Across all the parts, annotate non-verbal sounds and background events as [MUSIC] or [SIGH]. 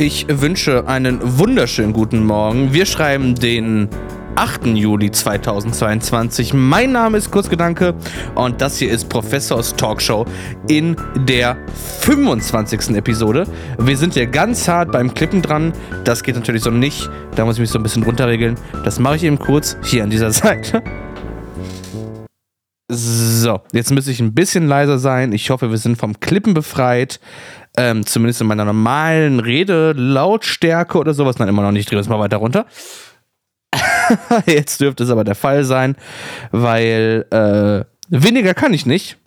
Ich wünsche einen wunderschönen guten Morgen. Wir schreiben den 8. Juli 2022. Mein Name ist Kurzgedanke und das hier ist Professors Talkshow in der 25. Episode. Wir sind hier ganz hart beim Klippen dran. Das geht natürlich so nicht. Da muss ich mich so ein bisschen runterregeln. Das mache ich eben kurz hier an dieser [LAUGHS] Seite. So, jetzt müsste ich ein bisschen leiser sein. Ich hoffe, wir sind vom Klippen befreit. Ähm, zumindest in meiner normalen Rede, Lautstärke oder sowas. Nein, immer noch nicht. Drehen wir es mal weiter runter. [LAUGHS] Jetzt dürfte es aber der Fall sein, weil äh, weniger kann ich nicht.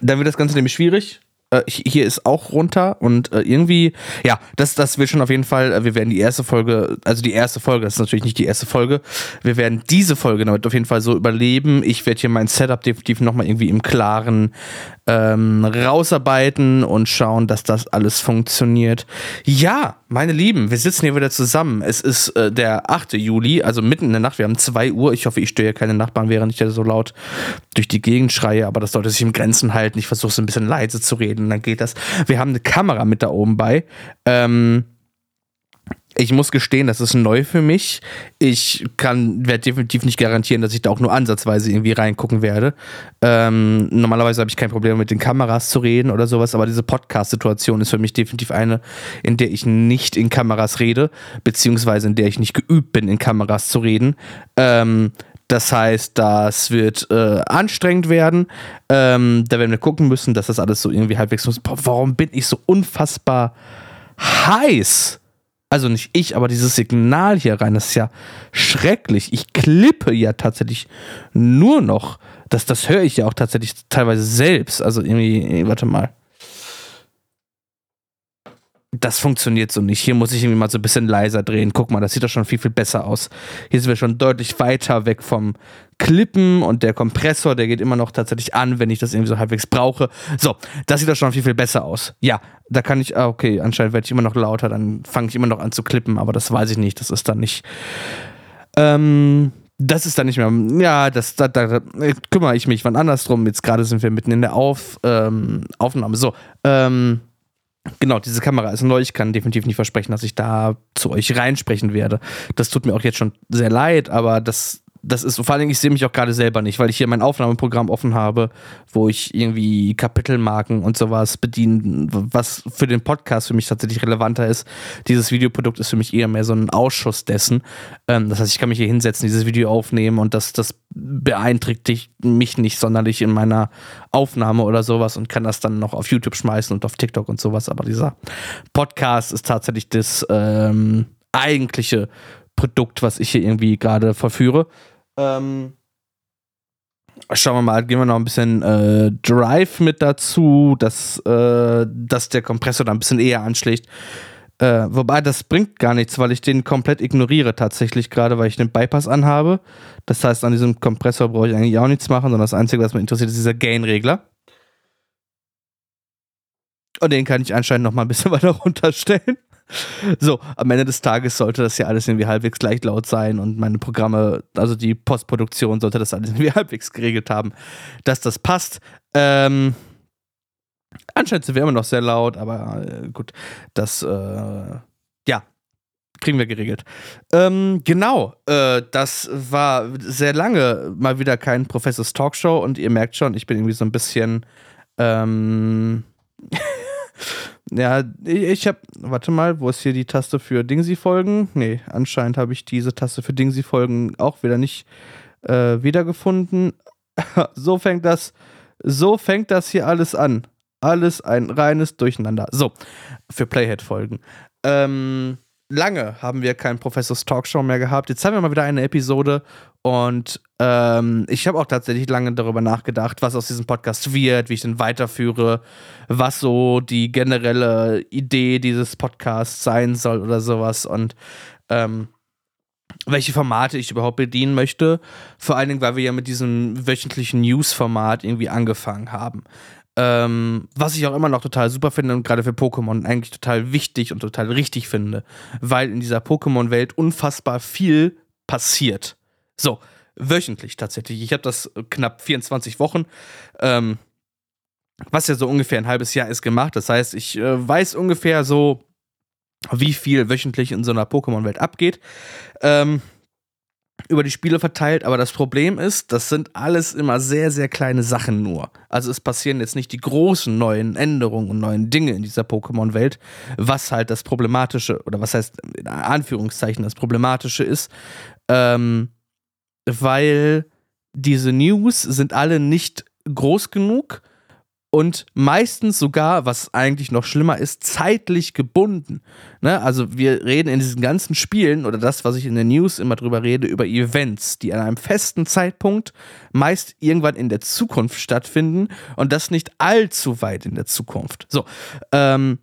Dann wird das Ganze nämlich schwierig. Äh, hier ist auch runter und äh, irgendwie, ja, das, das wird schon auf jeden Fall, äh, wir werden die erste Folge, also die erste Folge, das ist natürlich nicht die erste Folge, wir werden diese Folge damit auf jeden Fall so überleben. Ich werde hier mein Setup definitiv nochmal irgendwie im Klaren ähm, rausarbeiten und schauen, dass das alles funktioniert. Ja, meine Lieben, wir sitzen hier wieder zusammen. Es ist äh, der 8. Juli, also mitten in der Nacht. Wir haben 2 Uhr. Ich hoffe, ich störe keine Nachbarn, während ich da so laut durch die Gegend schreie, aber das sollte sich im Grenzen halten. Ich versuche so ein bisschen leise zu reden, dann geht das. Wir haben eine Kamera mit da oben bei. Ähm, ich muss gestehen, das ist neu für mich. Ich kann, werde definitiv nicht garantieren, dass ich da auch nur ansatzweise irgendwie reingucken werde. Ähm, normalerweise habe ich kein Problem mit den Kameras zu reden oder sowas, aber diese Podcast-Situation ist für mich definitiv eine, in der ich nicht in Kameras rede, beziehungsweise in der ich nicht geübt bin, in Kameras zu reden. Ähm, das heißt, das wird äh, anstrengend werden. Ähm, da werden wir gucken müssen, dass das alles so irgendwie halbwegs. Boah, warum bin ich so unfassbar heiß? Also nicht ich, aber dieses Signal hier rein, das ist ja schrecklich. Ich klippe ja tatsächlich nur noch. Das, das höre ich ja auch tatsächlich teilweise selbst. Also irgendwie, warte mal das funktioniert so nicht. Hier muss ich irgendwie mal so ein bisschen leiser drehen. Guck mal, das sieht doch schon viel, viel besser aus. Hier sind wir schon deutlich weiter weg vom Klippen und der Kompressor, der geht immer noch tatsächlich an, wenn ich das irgendwie so halbwegs brauche. So, das sieht doch schon viel, viel besser aus. Ja, da kann ich, ah, okay, anscheinend werde ich immer noch lauter, dann fange ich immer noch an zu klippen, aber das weiß ich nicht. Das ist dann nicht. Ähm, das ist dann nicht mehr, ja, das, da, da, kümmere ich mich wann anders drum. Jetzt gerade sind wir mitten in der Auf, ähm, Aufnahme. So, ähm, Genau, diese Kamera ist neu. Ich kann definitiv nicht versprechen, dass ich da zu euch reinsprechen werde. Das tut mir auch jetzt schon sehr leid, aber das das ist, vor allen Dingen, ich sehe mich auch gerade selber nicht, weil ich hier mein Aufnahmeprogramm offen habe, wo ich irgendwie Kapitelmarken und sowas bediene, was für den Podcast für mich tatsächlich relevanter ist. Dieses Videoprodukt ist für mich eher mehr so ein Ausschuss dessen. Ähm, das heißt, ich kann mich hier hinsetzen, dieses Video aufnehmen und das, das beeinträchtigt mich nicht sonderlich in meiner Aufnahme oder sowas und kann das dann noch auf YouTube schmeißen und auf TikTok und sowas. Aber dieser Podcast ist tatsächlich das ähm, eigentliche Produkt, was ich hier irgendwie gerade verführe. Ähm, schauen wir mal, gehen wir noch ein bisschen äh, Drive mit dazu, dass, äh, dass der Kompressor da ein bisschen eher anschlägt. Äh, wobei das bringt gar nichts, weil ich den komplett ignoriere tatsächlich gerade, weil ich den Bypass anhabe. Das heißt, an diesem Kompressor brauche ich eigentlich auch nichts machen, sondern das Einzige, was mich interessiert, ist dieser Gain-Regler. Und den kann ich anscheinend noch mal ein bisschen [LAUGHS] weiter runterstellen. So, am Ende des Tages sollte das ja alles irgendwie halbwegs gleich laut sein und meine Programme, also die Postproduktion sollte das alles [LAUGHS] irgendwie halbwegs geregelt haben, dass das passt. Ähm, anscheinend sind wir immer noch sehr laut, aber äh, gut, das, äh, ja, kriegen wir geregelt. Ähm, genau, äh, das war sehr lange mal wieder kein Professors Talkshow und ihr merkt schon, ich bin irgendwie so ein bisschen, ähm, [LAUGHS] Ja, ich habe, warte mal, wo ist hier die Taste für Dingsy-Folgen? Nee, anscheinend habe ich diese Taste für Dingsy-Folgen auch wieder nicht äh, wiedergefunden. [LAUGHS] so fängt das, so fängt das hier alles an. Alles ein reines Durcheinander. So, für Playhead-Folgen. Ähm, lange haben wir kein Professors Talkshow mehr gehabt. Jetzt haben wir mal wieder eine Episode und ähm, ich habe auch tatsächlich lange darüber nachgedacht, was aus diesem Podcast wird, wie ich den weiterführe, was so die generelle Idee dieses Podcasts sein soll oder sowas und ähm, welche Formate ich überhaupt bedienen möchte. Vor allen Dingen, weil wir ja mit diesem wöchentlichen News-Format irgendwie angefangen haben. Ähm, was ich auch immer noch total super finde und gerade für Pokémon eigentlich total wichtig und total richtig finde, weil in dieser Pokémon-Welt unfassbar viel passiert. So, wöchentlich tatsächlich. Ich habe das knapp 24 Wochen, ähm, was ja so ungefähr ein halbes Jahr ist, gemacht. Das heißt, ich äh, weiß ungefähr so, wie viel wöchentlich in so einer Pokémon-Welt abgeht. Ähm, über die Spiele verteilt, aber das Problem ist, das sind alles immer sehr, sehr kleine Sachen nur. Also es passieren jetzt nicht die großen neuen Änderungen und neuen Dinge in dieser Pokémon-Welt, was halt das Problematische, oder was heißt in Anführungszeichen das Problematische ist, ähm, weil diese News sind alle nicht groß genug und meistens sogar, was eigentlich noch schlimmer ist, zeitlich gebunden. Ne? Also wir reden in diesen ganzen Spielen oder das, was ich in den News immer drüber rede, über Events, die an einem festen Zeitpunkt meist irgendwann in der Zukunft stattfinden und das nicht allzu weit in der Zukunft. So, ähm,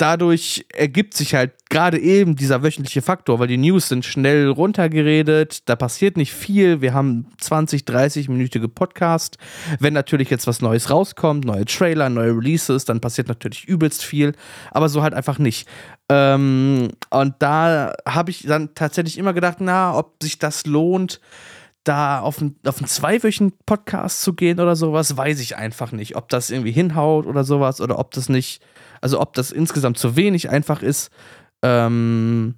dadurch ergibt sich halt gerade eben dieser wöchentliche Faktor, weil die News sind schnell runtergeredet, da passiert nicht viel, wir haben 20, 30-minütige Podcast. Wenn natürlich jetzt was Neues rauskommt, neue Trailer, neue Releases, dann passiert natürlich übelst viel, aber so halt einfach nicht. Ähm, und da habe ich dann tatsächlich immer gedacht, na, ob sich das lohnt, da auf einen, auf einen zweiwöchigen Podcast zu gehen oder sowas, weiß ich einfach nicht. Ob das irgendwie hinhaut oder sowas oder ob das nicht also ob das insgesamt zu wenig einfach ist, ähm,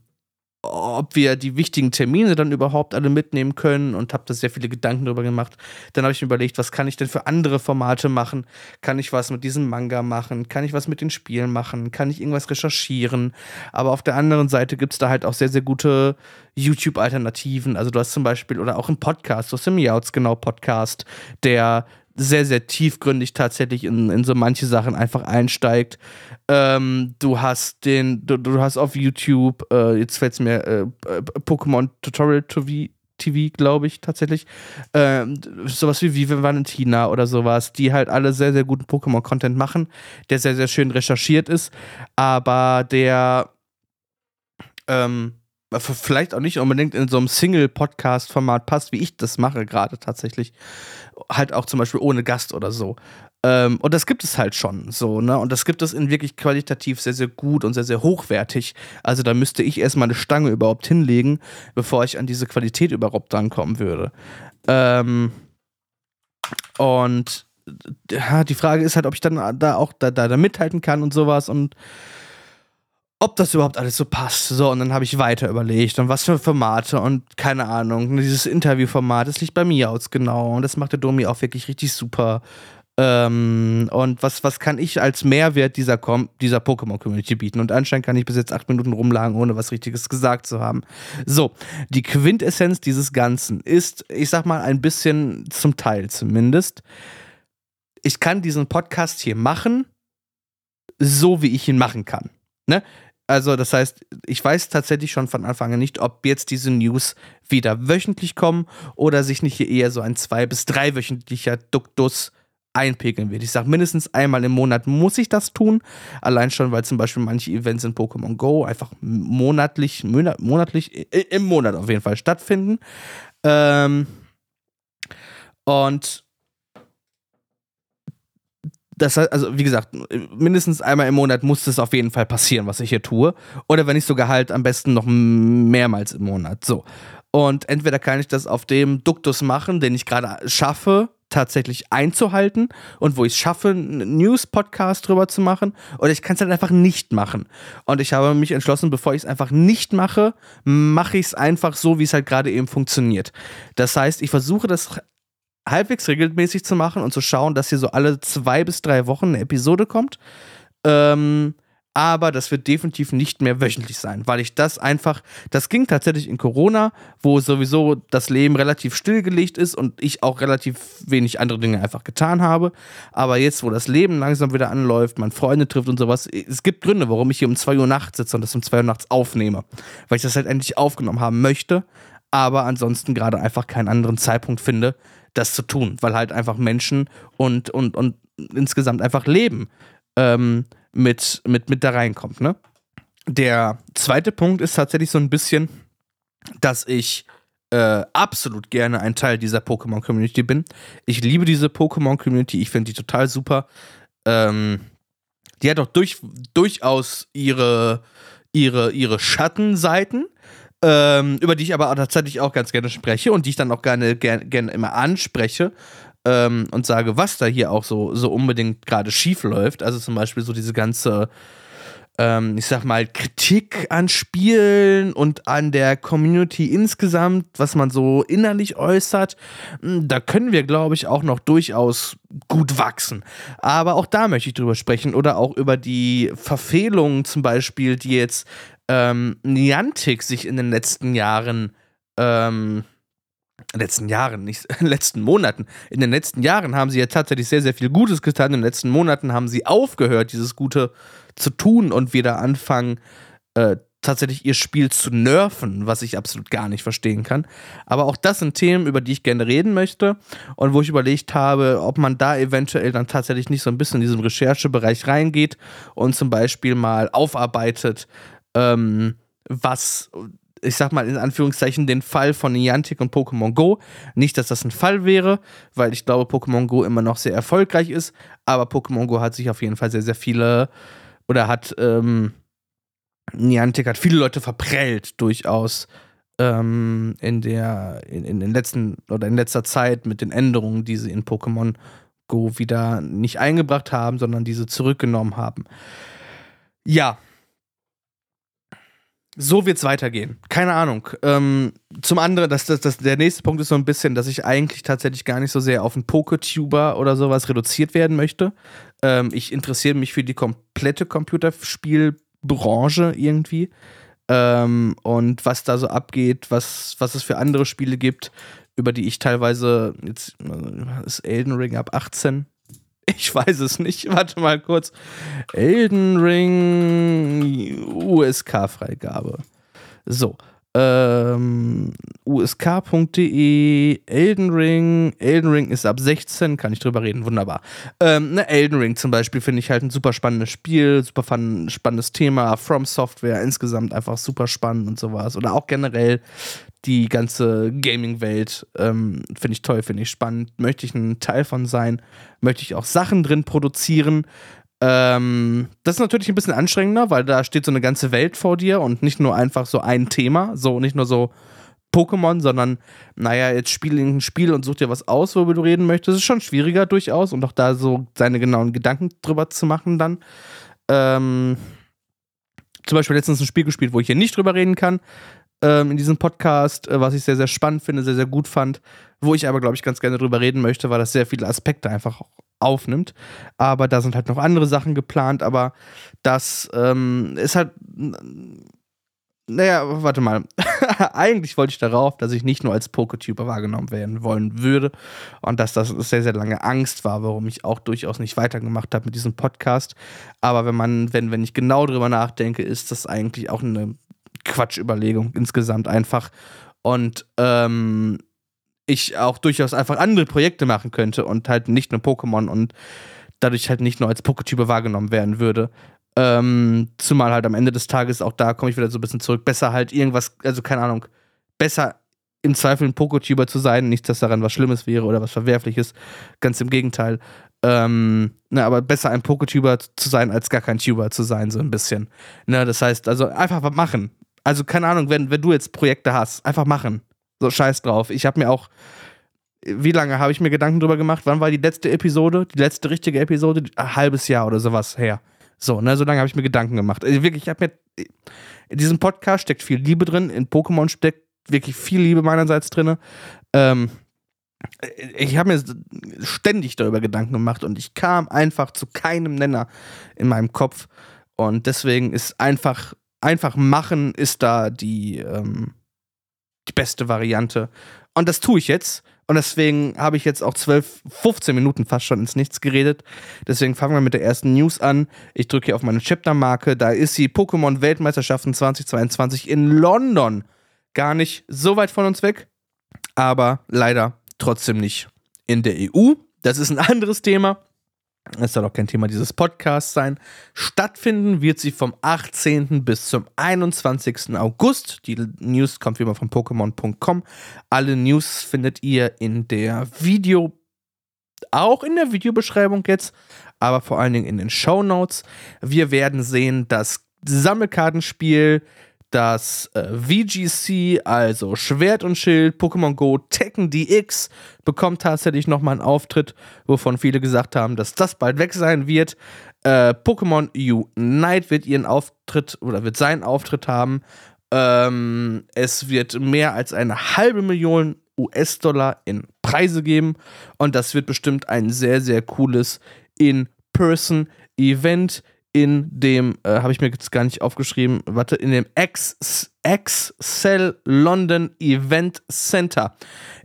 ob wir die wichtigen Termine dann überhaupt alle mitnehmen können und habe da sehr viele Gedanken darüber gemacht. Dann habe ich mir überlegt, was kann ich denn für andere Formate machen? Kann ich was mit diesem Manga machen? Kann ich was mit den Spielen machen? Kann ich irgendwas recherchieren? Aber auf der anderen Seite gibt es da halt auch sehr, sehr gute YouTube-Alternativen. Also du hast zum Beispiel, oder auch einen Podcast, du hast den Meouts genau Podcast, der sehr, sehr tiefgründig tatsächlich in, in so manche Sachen einfach einsteigt. Ähm, du hast den, du, du hast auf YouTube, äh, jetzt fällt es mir, äh, äh, Pokémon Tutorial TV, TV glaube ich, tatsächlich. Ähm, sowas wie Vive Valentina oder sowas, die halt alle sehr, sehr guten Pokémon-Content machen, der sehr, sehr schön recherchiert ist, aber der ähm, vielleicht auch nicht unbedingt in so einem Single-Podcast-Format passt, wie ich das mache gerade tatsächlich. Halt auch zum Beispiel ohne Gast oder so. Ähm, und das gibt es halt schon so, ne? Und das gibt es in wirklich qualitativ sehr, sehr gut und sehr, sehr hochwertig. Also da müsste ich erstmal eine Stange überhaupt hinlegen, bevor ich an diese Qualität überhaupt drankommen würde. Ähm, und ja, die Frage ist halt, ob ich dann da auch da, da, da mithalten kann und sowas und ob das überhaupt alles so passt. So, und dann habe ich weiter überlegt und was für Formate und keine Ahnung. Dieses Interviewformat, das liegt bei mir aus, genau. Und das macht der Domi auch wirklich richtig super. Ähm, und was, was kann ich als Mehrwert dieser, dieser Pokémon-Community bieten? Und anscheinend kann ich bis jetzt acht Minuten rumlagen, ohne was Richtiges gesagt zu haben. So, die Quintessenz dieses Ganzen ist, ich sag mal, ein bisschen zum Teil zumindest. Ich kann diesen Podcast hier machen, so wie ich ihn machen kann. Ne? Also, das heißt, ich weiß tatsächlich schon von Anfang an nicht, ob jetzt diese News wieder wöchentlich kommen oder sich nicht hier eher so ein zwei- bis dreiwöchentlicher Duktus einpegeln wird. Ich sage, mindestens einmal im Monat muss ich das tun. Allein schon, weil zum Beispiel manche Events in Pokémon Go einfach monatlich, monatlich, im Monat auf jeden Fall stattfinden. Ähm, und das also wie gesagt, mindestens einmal im Monat muss das auf jeden Fall passieren, was ich hier tue. Oder wenn nicht sogar halt am besten noch mehrmals im Monat. So. Und entweder kann ich das auf dem Duktus machen, den ich gerade schaffe, tatsächlich einzuhalten und wo ich es schaffe, einen News-Podcast drüber zu machen, oder ich kann es halt einfach nicht machen. Und ich habe mich entschlossen, bevor ich es einfach nicht mache, mache ich es einfach so, wie es halt gerade eben funktioniert. Das heißt, ich versuche das halbwegs regelmäßig zu machen und zu schauen, dass hier so alle zwei bis drei Wochen eine Episode kommt. Ähm, aber das wird definitiv nicht mehr wöchentlich sein, weil ich das einfach, das ging tatsächlich in Corona, wo sowieso das Leben relativ stillgelegt ist und ich auch relativ wenig andere Dinge einfach getan habe. Aber jetzt, wo das Leben langsam wieder anläuft, man Freunde trifft und sowas, es gibt Gründe, warum ich hier um 2 Uhr nachts sitze und das um 2 Uhr nachts aufnehme, weil ich das halt endlich aufgenommen haben möchte, aber ansonsten gerade einfach keinen anderen Zeitpunkt finde, das zu tun, weil halt einfach Menschen und, und, und insgesamt einfach Leben ähm, mit, mit, mit da reinkommt. Ne? Der zweite Punkt ist tatsächlich so ein bisschen, dass ich äh, absolut gerne ein Teil dieser Pokémon-Community bin. Ich liebe diese Pokémon-Community, ich finde die total super. Ähm, die hat auch durch, durchaus ihre, ihre, ihre Schattenseiten ähm, über die ich aber tatsächlich auch ganz gerne spreche und die ich dann auch gerne, gerne, gerne immer anspreche ähm, und sage, was da hier auch so, so unbedingt gerade schief läuft. Also zum Beispiel so diese ganze ähm, ich sag mal, Kritik an Spielen und an der Community insgesamt, was man so innerlich äußert, hm, da können wir, glaube ich, auch noch durchaus gut wachsen. Aber auch da möchte ich drüber sprechen oder auch über die Verfehlungen zum Beispiel, die jetzt ähm, Niantic sich in den letzten Jahren ähm, letzten Jahren, nicht in [LAUGHS] den letzten Monaten. In den letzten Jahren haben sie ja tatsächlich sehr, sehr viel Gutes getan. In den letzten Monaten haben sie aufgehört, dieses Gute zu tun und wieder anfangen, äh, tatsächlich ihr Spiel zu nerven, was ich absolut gar nicht verstehen kann. Aber auch das sind Themen, über die ich gerne reden möchte und wo ich überlegt habe, ob man da eventuell dann tatsächlich nicht so ein bisschen in diesen Recherchebereich reingeht und zum Beispiel mal aufarbeitet, ähm, was ich sag mal in Anführungszeichen, den Fall von Niantic und Pokémon Go. Nicht, dass das ein Fall wäre, weil ich glaube, Pokémon Go immer noch sehr erfolgreich ist, aber Pokémon Go hat sich auf jeden Fall sehr, sehr viele oder hat ähm, Niantic hat viele Leute verprellt, durchaus ähm, in der, in, in den letzten oder in letzter Zeit mit den Änderungen, die sie in Pokémon Go wieder nicht eingebracht haben, sondern diese zurückgenommen haben. Ja, so wird es weitergehen. Keine Ahnung. Ähm, zum anderen, das, das, das, der nächste Punkt ist so ein bisschen, dass ich eigentlich tatsächlich gar nicht so sehr auf einen Poketuber oder sowas reduziert werden möchte. Ähm, ich interessiere mich für die komplette Computerspielbranche irgendwie. Ähm, und was da so abgeht, was, was es für andere Spiele gibt, über die ich teilweise, jetzt äh, ist Elden Ring ab 18, [LAUGHS] ich weiß es nicht. Warte mal kurz. Elden Ring USK-Freigabe. So. Ähm, usk.de, Elden Ring. Elden Ring ist ab 16, kann ich drüber reden, wunderbar. Ähm, ne, Elden Ring zum Beispiel finde ich halt ein super spannendes Spiel, super fun, spannendes Thema. From Software insgesamt einfach super spannend und sowas. Oder auch generell die ganze Gaming-Welt ähm, finde ich toll, finde ich spannend. Möchte ich ein Teil von sein, möchte ich auch Sachen drin produzieren. Ähm, das ist natürlich ein bisschen anstrengender, weil da steht so eine ganze Welt vor dir und nicht nur einfach so ein Thema, so nicht nur so Pokémon, sondern naja, jetzt spiel ein Spiel und such dir was aus, worüber du reden möchtest. Das ist schon schwieriger durchaus und auch da so seine genauen Gedanken drüber zu machen dann. Ähm, zum Beispiel letztens ein Spiel gespielt, wo ich hier nicht drüber reden kann in diesem Podcast, äh, was ich sehr, sehr spannend finde, sehr, sehr gut fand, wo ich aber, glaube ich, ganz gerne drüber reden möchte, weil das sehr viele Aspekte einfach aufnimmt. Aber da sind halt noch andere Sachen geplant, aber das ähm, ist halt. Naja, warte mal. [LAUGHS] Eigentlich wollte ich darauf, dass ich nicht nur als Poketuber wahrgenommen werden wollen würde und dass das sehr, sehr lange Angst war, warum ich auch durchaus nicht weitergemacht habe mit diesem Podcast. Aber wenn man, wenn, wenn ich genau drüber nachdenke, ist das eigentlich auch eine Quatschüberlegung insgesamt einfach. Und ähm, ich auch durchaus einfach andere Projekte machen könnte und halt nicht nur Pokémon und dadurch halt nicht nur als Poketype wahrgenommen werden würde. Ähm, zumal halt am Ende des Tages, auch da komme ich wieder so ein bisschen zurück, besser halt irgendwas, also keine Ahnung, besser im Zweifel ein Poketuber zu sein, nicht, dass daran was Schlimmes wäre oder was Verwerfliches, ganz im Gegenteil. Ähm, ne, aber besser ein Poketuber zu sein, als gar kein Tuber zu sein, so ein bisschen. Ne, das heißt, also einfach was machen. Also, keine Ahnung, wenn, wenn du jetzt Projekte hast, einfach machen. So, scheiß drauf. Ich habe mir auch. Wie lange habe ich mir Gedanken drüber gemacht? Wann war die letzte Episode? Die letzte richtige Episode? Ein halbes Jahr oder sowas her. So, ne, so lange habe ich mir Gedanken gemacht. Also wirklich, ich habe mir. In diesem Podcast steckt viel Liebe drin. In Pokémon steckt wirklich viel Liebe meinerseits drin. Ähm, ich habe mir ständig darüber Gedanken gemacht und ich kam einfach zu keinem Nenner in meinem Kopf. Und deswegen ist einfach einfach machen ist da die, ähm, die beste Variante. Und das tue ich jetzt. Und deswegen habe ich jetzt auch 12, 15 Minuten fast schon ins Nichts geredet. Deswegen fangen wir mit der ersten News an. Ich drücke hier auf meine Chapter-Marke. Da ist die Pokémon-Weltmeisterschaften 2022 in London. Gar nicht so weit von uns weg. Aber leider trotzdem nicht in der EU. Das ist ein [LAUGHS] anderes Thema es soll auch kein Thema dieses Podcasts sein. Stattfinden wird sie vom 18. bis zum 21. August. Die News kommt wie immer von Pokémon.com. Alle News findet ihr in der Video, auch in der Videobeschreibung jetzt, aber vor allen Dingen in den Show Notes. Wir werden sehen, das Sammelkartenspiel Das äh, VGC, also Schwert und Schild, Pokémon Go, Tekken DX, bekommt tatsächlich nochmal einen Auftritt, wovon viele gesagt haben, dass das bald weg sein wird. Äh, Pokémon Unite wird ihren Auftritt oder wird seinen Auftritt haben. Ähm, es wird mehr als eine halbe Million US-Dollar in Preise geben und das wird bestimmt ein sehr, sehr cooles In-Person-Event in dem, äh, habe ich mir jetzt gar nicht aufgeschrieben, warte, in dem Excel London Event Center.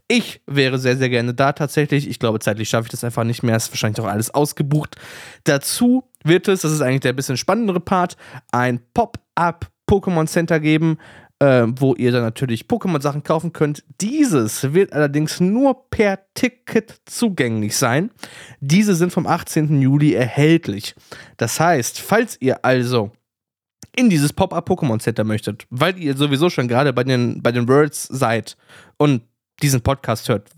Ich wäre sehr, sehr gerne da tatsächlich. Ich glaube, zeitlich schaffe ich das einfach nicht mehr. Ist wahrscheinlich auch alles ausgebucht. Dazu wird es, das ist eigentlich der bisschen spannendere Part, ein Pop-up Pokémon Center geben, äh, wo ihr dann natürlich Pokémon-Sachen kaufen könnt. Dieses wird allerdings nur per Ticket zugänglich sein. Diese sind vom 18. Juli erhältlich. Das heißt, falls ihr also in dieses Pop-Up Pokémon Center möchtet, weil ihr sowieso schon gerade bei den, bei den Worlds seid und diesen Podcast hört,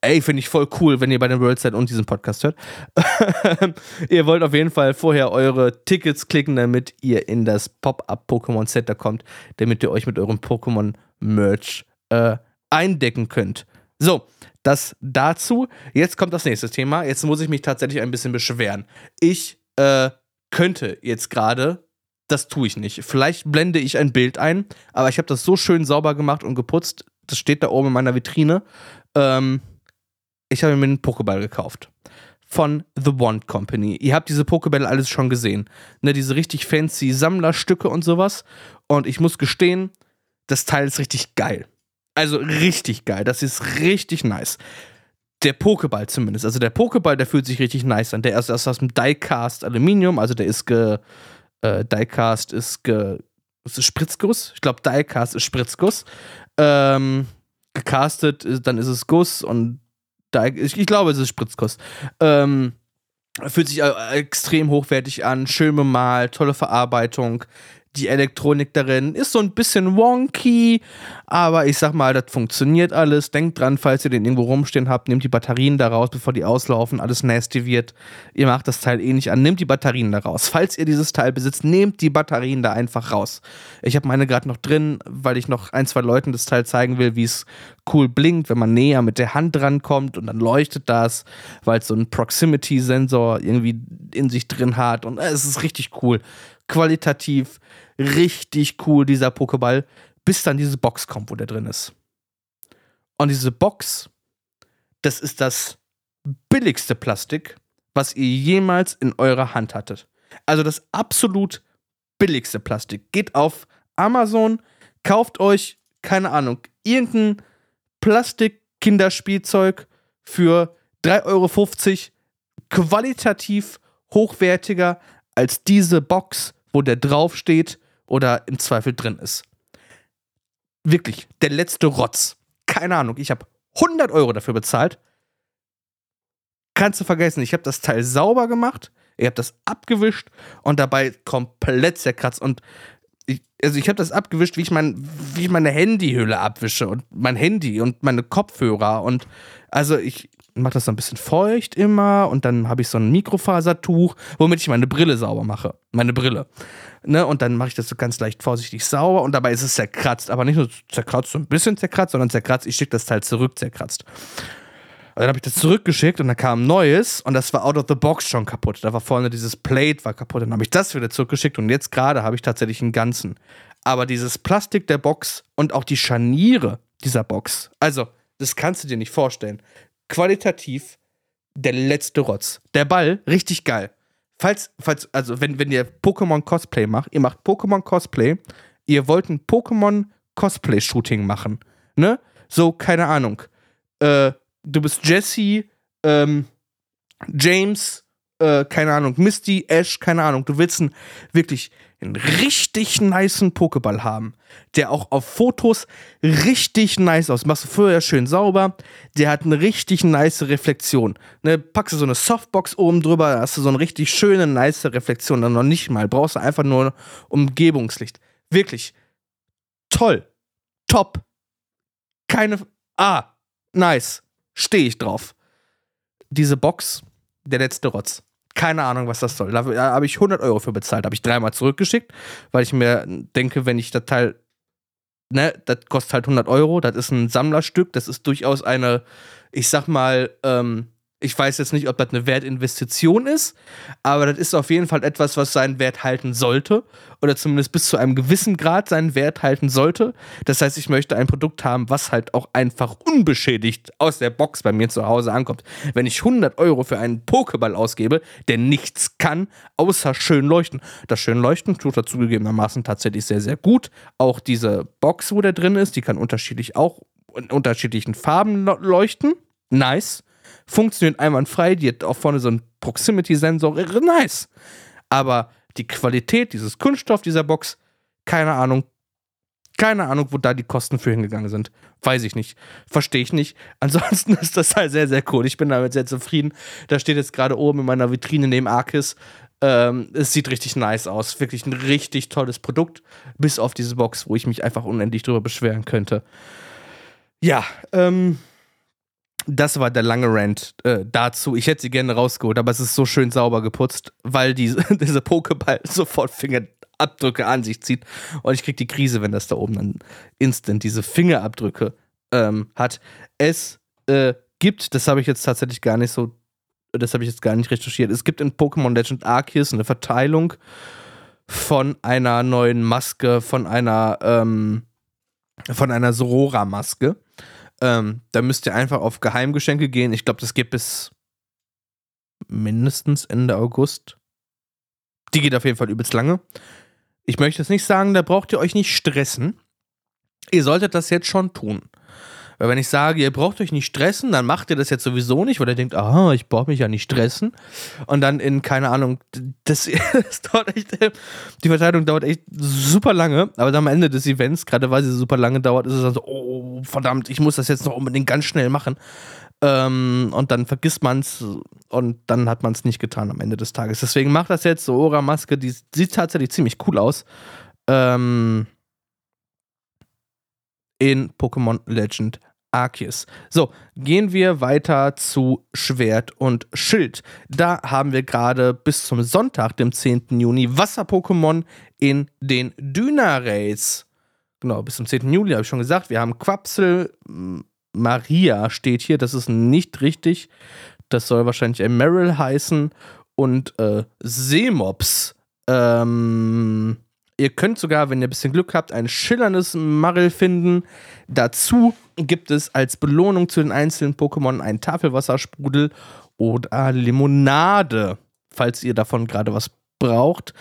ey, finde ich voll cool, wenn ihr bei den World seid und diesen Podcast hört. [LAUGHS] ihr wollt auf jeden Fall vorher eure Tickets klicken, damit ihr in das Pop-Up Pokémon Center kommt, damit ihr euch mit eurem Pokémon-Merch äh, eindecken könnt. So, das dazu. Jetzt kommt das nächste Thema. Jetzt muss ich mich tatsächlich ein bisschen beschweren. Ich äh, könnte jetzt gerade, das tue ich nicht. Vielleicht blende ich ein Bild ein, aber ich habe das so schön sauber gemacht und geputzt. Das steht da oben in meiner Vitrine. Ähm, ich habe mir einen Pokéball gekauft. Von The Wand Company. Ihr habt diese Pokébälle alles schon gesehen. Ne, diese richtig fancy Sammlerstücke und sowas. Und ich muss gestehen, das Teil ist richtig geil. Also richtig geil. Das ist richtig nice. Der Pokéball zumindest. Also der Pokéball, der fühlt sich richtig nice an. Der ist aus dem Diecast Aluminium. Also der ist ge. Äh, Diecast ist ge. Ist es Spritzguss? Ich glaube, Diecast ist Spritzguss. Ähm, gecastet, dann ist es Guss und da, ich, ich glaube, es ist Spritzkost. Ähm, fühlt sich äh, extrem hochwertig an, schön bemalt, tolle Verarbeitung die Elektronik darin ist so ein bisschen wonky, aber ich sag mal, das funktioniert alles. Denkt dran, falls ihr den irgendwo rumstehen habt, nehmt die Batterien da raus, bevor die auslaufen, alles nasty wird. Ihr macht das Teil eh nicht an, nehmt die Batterien da raus. Falls ihr dieses Teil besitzt, nehmt die Batterien da einfach raus. Ich habe meine gerade noch drin, weil ich noch ein, zwei Leuten das Teil zeigen will, wie es cool blinkt, wenn man näher mit der Hand drankommt und dann leuchtet das, weil es so einen Proximity-Sensor irgendwie in sich drin hat und es ist richtig cool. Qualitativ richtig cool, dieser Pokéball, bis dann diese Box kommt, wo der drin ist. Und diese Box, das ist das billigste Plastik, was ihr jemals in eurer Hand hattet. Also das absolut billigste Plastik. Geht auf Amazon, kauft euch, keine Ahnung, irgendein Plastik-Kinderspielzeug für 3,50 Euro qualitativ hochwertiger als diese Box, wo der draufsteht, oder im Zweifel drin ist. Wirklich, der letzte Rotz. Keine Ahnung, ich habe 100 Euro dafür bezahlt. Kannst du vergessen, ich habe das Teil sauber gemacht, ich habe das abgewischt und dabei komplett zerkratzt. Und ich, also ich habe das abgewischt, wie ich, mein, wie ich meine Handyhülle abwische und mein Handy und meine Kopfhörer. Und also ich, mache das so ein bisschen feucht immer und dann habe ich so ein Mikrofasertuch, womit ich meine Brille sauber mache. Meine Brille. Ne? Und dann mache ich das so ganz leicht vorsichtig sauber und dabei ist es zerkratzt. Aber nicht nur zerkratzt, so ein bisschen zerkratzt, sondern zerkratzt. Ich schicke das Teil zurück, zerkratzt. Und dann habe ich das zurückgeschickt und dann kam ein neues und das war out of the box schon kaputt. Da war vorne dieses Plate war kaputt. Dann habe ich das wieder zurückgeschickt und jetzt gerade habe ich tatsächlich einen ganzen. Aber dieses Plastik der Box und auch die Scharniere dieser Box, also das kannst du dir nicht vorstellen qualitativ der letzte Rotz. Der Ball, richtig geil. Falls, falls, also wenn, wenn ihr Pokémon Cosplay macht, ihr macht Pokémon Cosplay, ihr wollt ein Pokémon Cosplay Shooting machen, ne? So, keine Ahnung. Äh, du bist Jesse, ähm, James, äh, keine Ahnung, Misty, Ash, keine Ahnung. Du willst einen wirklich einen richtig niceen Pokéball haben, der auch auf Fotos richtig nice aus. Machst du vorher schön sauber, der hat eine richtig nice Reflexion. Ne, packst du so eine Softbox oben drüber, hast du so eine richtig schöne, nice Reflexion. Dann noch nicht mal, brauchst du einfach nur Umgebungslicht. Wirklich toll, top, keine, ah, nice, stehe ich drauf. Diese Box, der letzte Rotz Keine Ahnung, was das soll. Da habe ich 100 Euro für bezahlt. Habe ich dreimal zurückgeschickt, weil ich mir denke, wenn ich das Teil, ne, das kostet halt 100 Euro. Das ist ein Sammlerstück. Das ist durchaus eine, ich sag mal, ähm, ich weiß jetzt nicht, ob das eine Wertinvestition ist, aber das ist auf jeden Fall etwas, was seinen Wert halten sollte oder zumindest bis zu einem gewissen Grad seinen Wert halten sollte. Das heißt, ich möchte ein Produkt haben, was halt auch einfach unbeschädigt aus der Box bei mir zu Hause ankommt. Wenn ich 100 Euro für einen Pokéball ausgebe, der nichts kann, außer schön leuchten. Das schön leuchten tut er zugegebenermaßen tatsächlich sehr, sehr gut. Auch diese Box, wo der drin ist, die kann unterschiedlich auch in unterschiedlichen Farben leuchten. Nice funktioniert einwandfrei, die hat auch vorne so einen Proximity-Sensor, nice. Aber die Qualität dieses Kunststoff dieser Box, keine Ahnung. Keine Ahnung, wo da die Kosten für hingegangen sind. Weiß ich nicht. Verstehe ich nicht. [LAUGHS] Ansonsten ist das halt sehr, sehr cool. Ich bin damit sehr zufrieden. Da steht jetzt gerade oben in meiner Vitrine neben Arkis. Ähm, es sieht richtig nice aus. Wirklich ein richtig tolles Produkt. Bis auf diese Box, wo ich mich einfach unendlich drüber beschweren könnte. Ja, ähm, das war der lange Rant äh, dazu. Ich hätte sie gerne rausgeholt, aber es ist so schön sauber geputzt, weil die, [LAUGHS] diese Pokéball sofort Fingerabdrücke an sich zieht. Und ich krieg die Krise, wenn das da oben dann instant diese Fingerabdrücke ähm, hat. Es äh, gibt, das habe ich jetzt tatsächlich gar nicht so, das habe ich jetzt gar nicht recherchiert. Es gibt in Pokémon Legend Arceus eine Verteilung von einer neuen Maske, von einer, ähm, von einer Sorora-Maske. Ähm, da müsst ihr einfach auf Geheimgeschenke gehen. Ich glaube, das geht bis mindestens Ende August. Die geht auf jeden Fall übelst lange. Ich möchte jetzt nicht sagen, da braucht ihr euch nicht stressen. Ihr solltet das jetzt schon tun. Weil wenn ich sage, ihr braucht euch nicht stressen, dann macht ihr das jetzt sowieso nicht, weil ihr denkt, aha, ich brauche mich ja nicht stressen. Und dann in, keine Ahnung, das, [LAUGHS] das dauert echt, die Verteilung dauert echt super lange, aber dann am Ende des Events, gerade weil sie super lange dauert, ist es dann so, oh, verdammt, ich muss das jetzt noch unbedingt ganz schnell machen. Ähm, und dann vergisst man es und dann hat man es nicht getan am Ende des Tages. Deswegen macht das jetzt so Ora-Maske, die sieht tatsächlich ziemlich cool aus. Ähm, in Pokémon Legend Arceus. So, gehen wir weiter zu Schwert und Schild. Da haben wir gerade bis zum Sonntag, dem 10. Juni, Wasser-Pokémon in den Dyna-Rays. Genau, bis zum 10. Juli habe ich schon gesagt. Wir haben Quapsel, Maria steht hier, das ist nicht richtig. Das soll wahrscheinlich ein Meryl heißen. Und äh, Seemops. Ähm, Ihr könnt sogar, wenn ihr ein bisschen Glück habt, ein schillerndes Maril finden. Dazu gibt es als Belohnung zu den einzelnen Pokémon einen Tafelwassersprudel oder Limonade, falls ihr davon gerade was braucht.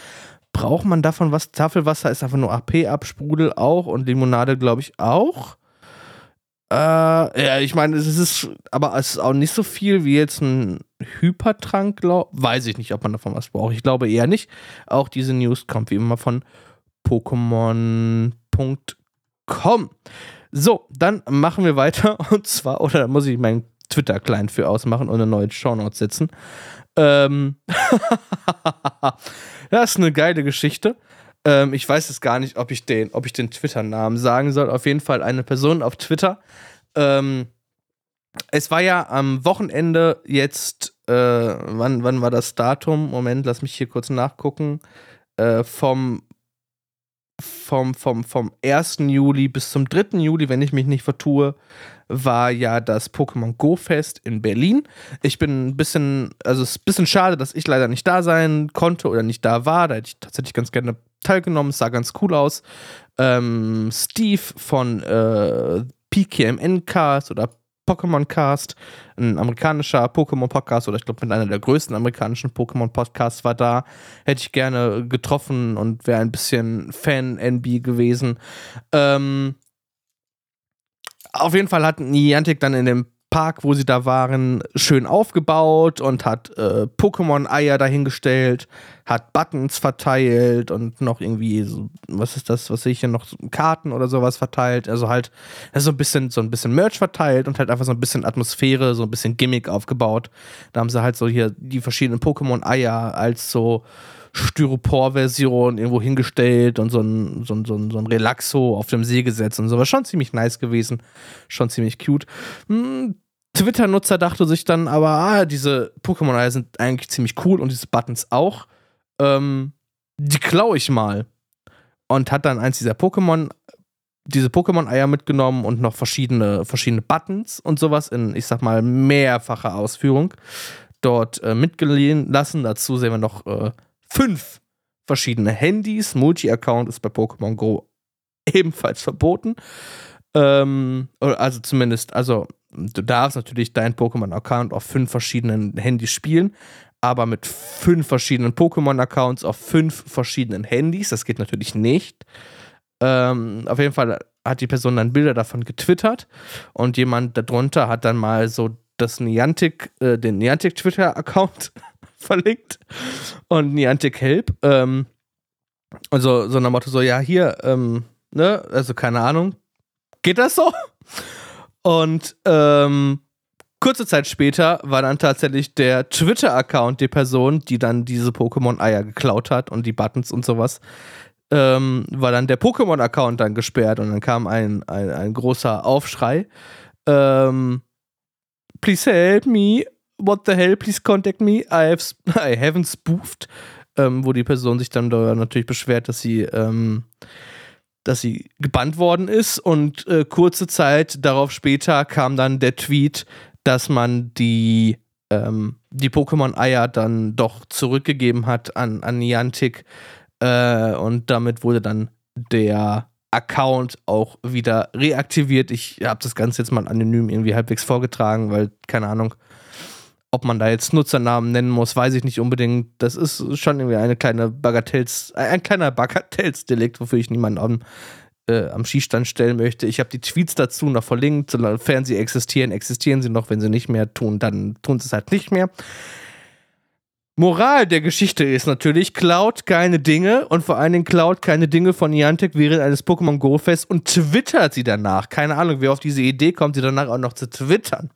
Braucht man davon was? Tafelwasser ist einfach nur AP-Absprudel auch und Limonade, glaube ich, auch. Äh, ja, ich meine, es ist, aber es ist auch nicht so viel wie jetzt ein Hypertrank, glaub, weiß ich nicht, ob man davon was braucht. Ich glaube eher nicht. Auch diese News kommt wie immer von Pokémon.com. So, dann machen wir weiter. [LAUGHS] Und zwar, oder da muss ich meinen Twitter-Client für ausmachen und eine neue Shownote setzen. Ähm [LAUGHS] das ist eine geile Geschichte. Ähm, ich weiß jetzt gar nicht, ob ich den, den Twitter-Namen sagen soll. Auf jeden Fall eine Person auf Twitter. Ähm, es war ja am Wochenende jetzt, äh, wann, wann war das Datum? Moment, lass mich hier kurz nachgucken. Äh, vom, vom, vom, vom 1. Juli bis zum 3. Juli, wenn ich mich nicht vertue, war ja das Pokémon Go Fest in Berlin. Ich bin ein bisschen, also es ist ein bisschen schade, dass ich leider nicht da sein konnte oder nicht da war. Da hätte ich tatsächlich ganz gerne teilgenommen. Es sah ganz cool aus. Ähm, Steve von äh, PKMN Cast oder Pokémon Cast, ein amerikanischer Pokémon Podcast oder ich glaube mit einer der größten amerikanischen Pokémon Podcasts war da. Hätte ich gerne getroffen und wäre ein bisschen Fan-NB gewesen. Ähm, auf jeden Fall hat Niantic dann in dem Park, wo sie da waren, schön aufgebaut und hat äh, Pokémon-Eier dahingestellt, hat Buttons verteilt und noch irgendwie, so, was ist das, was sehe ich hier noch, Karten oder sowas verteilt. Also halt so ein bisschen, so ein bisschen Merch verteilt und halt einfach so ein bisschen Atmosphäre, so ein bisschen Gimmick aufgebaut. Da haben sie halt so hier die verschiedenen Pokémon-Eier als so Styropor-Version irgendwo hingestellt und so ein, so, ein, so, ein, so ein Relaxo auf dem See gesetzt und so. War schon ziemlich nice gewesen. Schon ziemlich cute. Hm, Twitter-Nutzer dachte sich dann aber, ah, diese Pokémon-Eier sind eigentlich ziemlich cool und diese Buttons auch. Ähm, die klaue ich mal. Und hat dann eins dieser Pokémon, diese Pokémon-Eier mitgenommen und noch verschiedene, verschiedene Buttons und sowas in, ich sag mal, mehrfacher Ausführung dort äh, mitgeliehen lassen. Dazu sehen wir noch äh, fünf verschiedene Handys. Multi-Account ist bei Pokémon Go ebenfalls verboten. Ähm, also zumindest, also du darfst natürlich deinen Pokémon-Account auf fünf verschiedenen Handys spielen, aber mit fünf verschiedenen Pokémon-Accounts auf fünf verschiedenen Handys, das geht natürlich nicht. Ähm, auf jeden Fall hat die Person dann Bilder davon getwittert und jemand darunter hat dann mal so das Niantic, äh, den Niantic Twitter-Account [LAUGHS] verlinkt und Niantic Help. Ähm, und so, so nach Motto so, ja, hier, ähm, ne, also keine Ahnung, geht das so? Und ähm, kurze Zeit später war dann tatsächlich der Twitter-Account die Person, die dann diese Pokémon-Eier geklaut hat und die Buttons und sowas, ähm, war dann der Pokémon-Account dann gesperrt und dann kam ein, ein, ein großer Aufschrei. Ähm, please help me. What the hell? Please contact me. I, [LAUGHS] I haven't spoofed. Ähm, wo die Person sich dann da natürlich beschwert, dass sie ähm, dass sie gebannt worden ist und äh, kurze Zeit darauf später kam dann der Tweet, dass man die, ähm, die Pokémon-Eier dann doch zurückgegeben hat an, an Niantic äh, und damit wurde dann der Account auch wieder reaktiviert. Ich habe das Ganze jetzt mal anonym irgendwie halbwegs vorgetragen, weil keine Ahnung, ob man da jetzt Nutzernamen nennen muss, weiß ich nicht unbedingt. Das ist schon irgendwie eine kleine Bagatells, ein kleiner Bagatellsdelikt, wofür ich niemanden am, äh, am Schießstand stellen möchte. Ich habe die Tweets dazu noch verlinkt, sofern sie existieren, existieren sie noch. Wenn sie nicht mehr tun, dann tun sie es halt nicht mehr. Moral der Geschichte ist natürlich, klaut keine Dinge und vor allen Dingen klaut keine Dinge von Niantic während eines Pokémon Go Fest und twittert sie danach. Keine Ahnung, wer auf diese Idee kommt, sie danach auch noch zu twittern.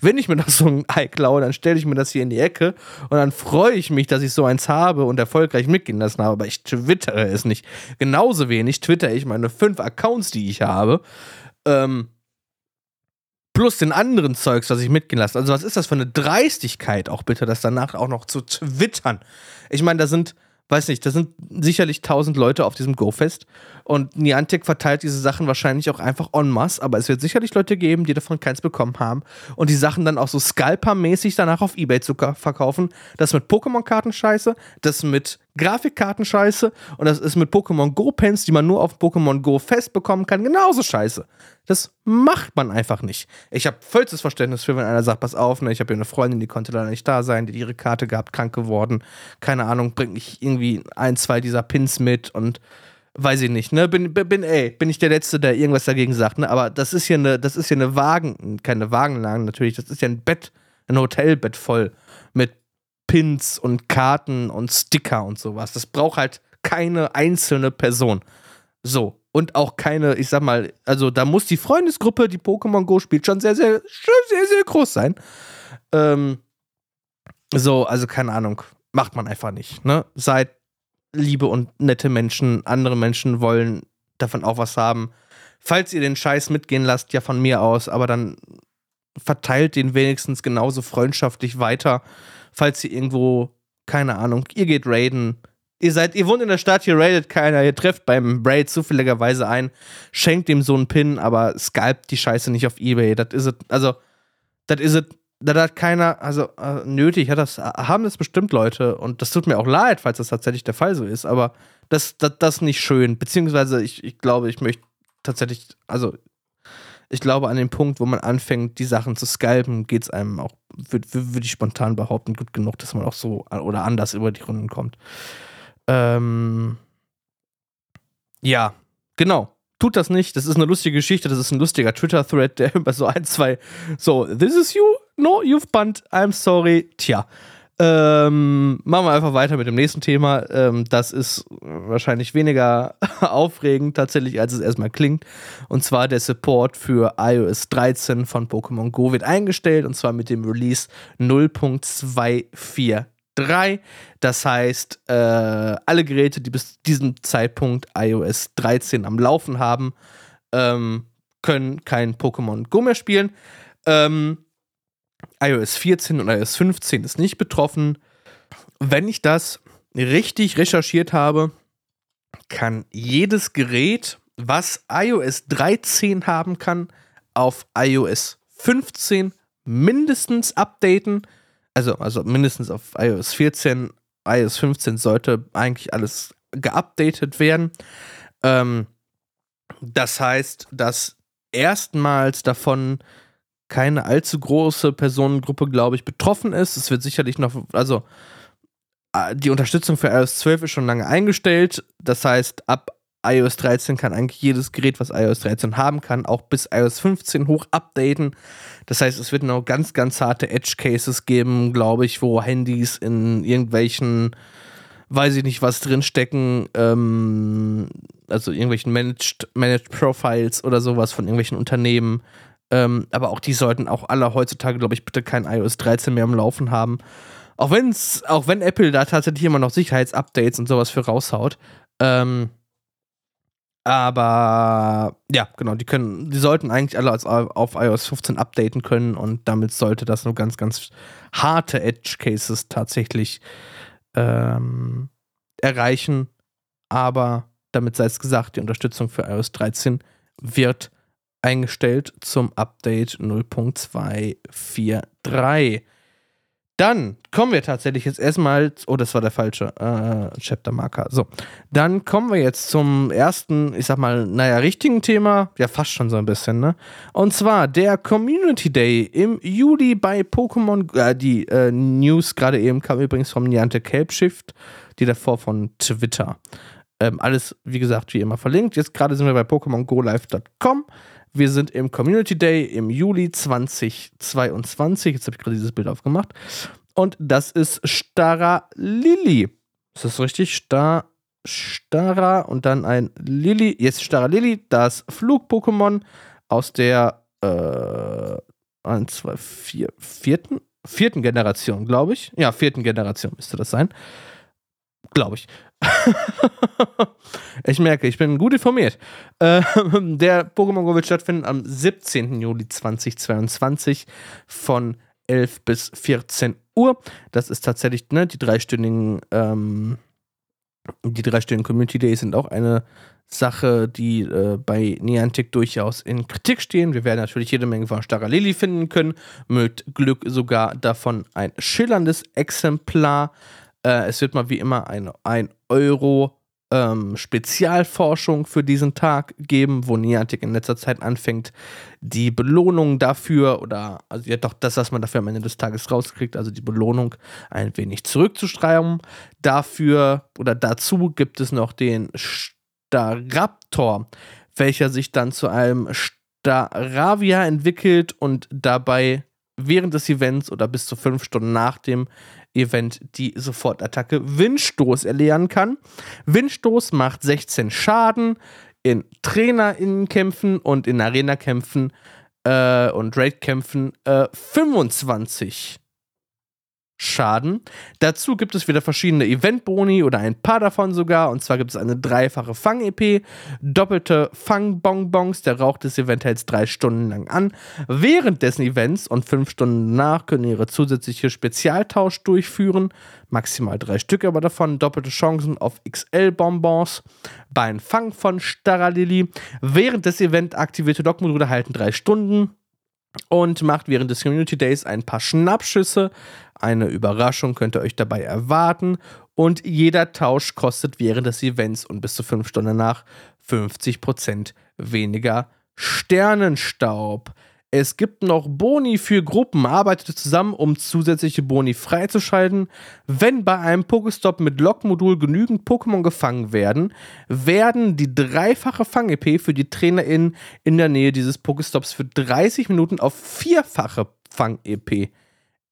Wenn ich mir das so ein Ei klaue, dann stelle ich mir das hier in die Ecke und dann freue ich mich, dass ich so eins habe und erfolgreich mitgehen lassen habe, aber ich twittere es nicht. Genauso wenig twitter ich meine fünf Accounts, die ich habe. Ähm, plus den anderen Zeugs, was ich mitgehen lasse. Also, was ist das für eine Dreistigkeit auch bitte, das danach auch noch zu twittern? Ich meine, da sind, weiß nicht, da sind sicherlich tausend Leute auf diesem Go-Fest und Niantic verteilt diese Sachen wahrscheinlich auch einfach en masse, aber es wird sicherlich Leute geben, die davon keins bekommen haben und die Sachen dann auch so Scalper-mäßig danach auf Ebay zu verkaufen. Das mit Pokémon-Karten scheiße, das mit Grafikkarten scheiße und das ist mit Pokémon Go-Pens, die man nur auf Pokémon Go Fest bekommen kann, genauso scheiße. Das macht man einfach nicht. Ich habe vollstes Verständnis für, wenn einer sagt, pass auf, ne, ich habe hier eine Freundin, die konnte leider nicht da sein, die ihre Karte gehabt, krank geworden. Keine Ahnung, bringt ich irgendwie ein, zwei dieser Pins mit und weiß ich nicht, ne? Bin, bin, ey, bin ich der Letzte, der irgendwas dagegen sagt, ne? Aber das ist hier eine, das ist hier eine Wagen, keine Wagenlagen natürlich, das ist ja ein Bett, ein Hotelbett voll mit Pins und Karten und Sticker und sowas. Das braucht halt keine einzelne Person. So und auch keine, ich sag mal, also da muss die Freundesgruppe, die Pokémon Go spielt, schon sehr, sehr, sehr, sehr groß sein. Ähm, so, also keine Ahnung, macht man einfach nicht. Ne? Seid liebe und nette Menschen, andere Menschen wollen davon auch was haben. Falls ihr den Scheiß mitgehen lasst, ja von mir aus, aber dann verteilt den wenigstens genauso freundschaftlich weiter. Falls ihr irgendwo, keine Ahnung, ihr geht raiden, Ihr seid, ihr wohnt in der Stadt, hier raidet keiner, ihr trefft beim Braid zufälligerweise ein, schenkt ihm so einen Pin, aber scalpt die Scheiße nicht auf Ebay. Das ist es, also, das ist es, das hat keiner, also äh, nötig, hat das, haben das bestimmt Leute und das tut mir auch leid, falls das tatsächlich der Fall so ist, aber das, das, das nicht schön. Beziehungsweise, ich, ich glaube, ich möchte tatsächlich, also ich glaube, an dem Punkt, wo man anfängt, die Sachen zu scalpen, geht es einem auch, würde würd ich spontan behaupten, gut genug, dass man auch so oder anders über die Runden kommt. Ähm, ja, genau. Tut das nicht. Das ist eine lustige Geschichte. Das ist ein lustiger Twitter-Thread, der [LAUGHS] über so ein, zwei, so, this is you? No, you've bunt. I'm sorry. Tja. Ähm, machen wir einfach weiter mit dem nächsten Thema. Ähm, das ist wahrscheinlich weniger [LAUGHS] aufregend tatsächlich, als es erstmal klingt. Und zwar der Support für iOS 13 von Pokémon Go wird eingestellt und zwar mit dem Release 0.24 3. Das heißt, äh, alle Geräte, die bis diesem Zeitpunkt iOS 13 am Laufen haben, ähm, können kein Pokémon Go mehr spielen. Ähm, iOS 14 und iOS 15 ist nicht betroffen. Wenn ich das richtig recherchiert habe, kann jedes Gerät, was iOS 13 haben kann, auf iOS 15 mindestens updaten. Also, also mindestens auf iOS 14. iOS 15 sollte eigentlich alles geupdatet werden. Ähm, das heißt, dass erstmals davon keine allzu große Personengruppe, glaube ich, betroffen ist. Es wird sicherlich noch, also äh, die Unterstützung für iOS 12 ist schon lange eingestellt. Das heißt, ab iOS 13 kann eigentlich jedes Gerät, was iOS 13 haben kann, auch bis iOS 15 hoch updaten. Das heißt, es wird noch ganz, ganz harte Edge-Cases geben, glaube ich, wo Handys in irgendwelchen, weiß ich nicht, was drinstecken, ähm, also irgendwelchen Managed, Managed Profiles oder sowas von irgendwelchen Unternehmen. Ähm, aber auch die sollten auch alle heutzutage, glaube ich, bitte kein iOS 13 mehr am Laufen haben. Auch wenn's, auch wenn Apple da tatsächlich immer noch Sicherheitsupdates und sowas für raushaut. Ähm, aber ja, genau, die können, die sollten eigentlich alle als, auf iOS 15 updaten können und damit sollte das nur ganz, ganz harte Edge Cases tatsächlich ähm, erreichen. Aber damit sei es gesagt, die Unterstützung für iOS 13 wird eingestellt zum Update 0.243. Dann kommen wir tatsächlich jetzt erstmal, oh, das war der falsche äh, Chapter-Marker. So, dann kommen wir jetzt zum ersten, ich sag mal, naja, richtigen Thema. Ja, fast schon so ein bisschen, ne? Und zwar der Community Day im Juli bei Pokémon. Äh, die äh, News gerade eben kam übrigens vom Niantic Cape Shift, die davor von Twitter. Ähm, alles, wie gesagt, wie immer verlinkt. Jetzt gerade sind wir bei PokémonGoLive.com. Wir sind im Community Day im Juli 2022. Jetzt habe ich gerade dieses Bild aufgemacht. Und das ist Stara Lili. Ist das richtig? Star, Stara und dann ein Lili. Jetzt Stara Lili, das Flug-Pokémon aus der äh, 1, 2, 4, vierten, vierten Generation, glaube ich. Ja, vierten Generation müsste das sein. Glaube ich. [LAUGHS] ich merke, ich bin gut informiert. Äh, der Pokémon Go wird stattfinden am 17. Juli 2022 von 11 bis 14 Uhr. Das ist tatsächlich ne, die dreistündigen, ähm, die dreistündigen Community Days sind auch eine Sache, die äh, bei Niantic durchaus in Kritik stehen. Wir werden natürlich jede Menge von Starra Lily finden können, mit Glück sogar davon ein schillerndes Exemplar. Äh, es wird mal wie immer ein, ein Euro ähm, Spezialforschung für diesen Tag geben, wo Niantic in letzter Zeit anfängt, die Belohnung dafür oder also ja doch das, was man dafür am Ende des Tages rauskriegt, also die Belohnung ein wenig zurückzustreiben. Dafür oder dazu gibt es noch den Staraptor, welcher sich dann zu einem Staravia entwickelt und dabei während des Events oder bis zu fünf Stunden nach dem Event die Sofortattacke Windstoß erlernen kann. Windstoß macht 16 Schaden in Trainerinnenkämpfen und in Arena-Kämpfen äh, und Raid-Kämpfen äh, 25 Schaden. Dazu gibt es wieder verschiedene Event-Boni oder ein paar davon sogar. Und zwar gibt es eine dreifache Fang-EP, doppelte Fang-Bonbons. Der Rauch des Events hält drei Stunden lang an. Während dessen Events und fünf Stunden danach können ihre zusätzliche Spezialtausch durchführen. Maximal drei Stück aber davon. Doppelte Chancen auf XL-Bonbons. Beim Fang von Staralili. Während des Events aktivierte Dock-Module halten drei Stunden und macht während des Community Days ein paar Schnappschüsse. Eine Überraschung könnt ihr euch dabei erwarten. Und jeder Tausch kostet während des Events und bis zu fünf Stunden nach 50% weniger Sternenstaub. Es gibt noch Boni für Gruppen. Arbeitet zusammen, um zusätzliche Boni freizuschalten. Wenn bei einem Pokestop mit Lockmodul genügend Pokémon gefangen werden, werden die dreifache Fang-EP für die TrainerInnen in der Nähe dieses Pokestops für 30 Minuten auf vierfache Fang-EP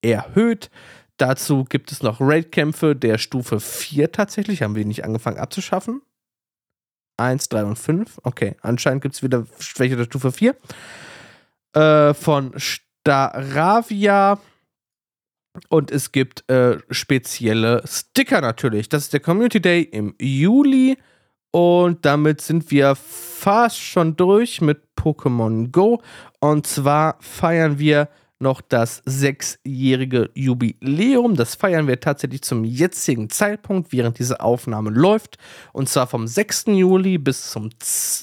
erhöht. Dazu gibt es noch Raid-Kämpfe der Stufe 4 tatsächlich. Haben wir nicht angefangen abzuschaffen? 1, 3 und 5. Okay, anscheinend gibt es wieder welche der Stufe 4 äh, von Staravia. Und es gibt äh, spezielle Sticker natürlich. Das ist der Community Day im Juli. Und damit sind wir fast schon durch mit Pokémon Go. Und zwar feiern wir noch das sechsjährige Jubiläum. Das feiern wir tatsächlich zum jetzigen Zeitpunkt, während diese Aufnahme läuft. Und zwar vom 6. Juli bis zum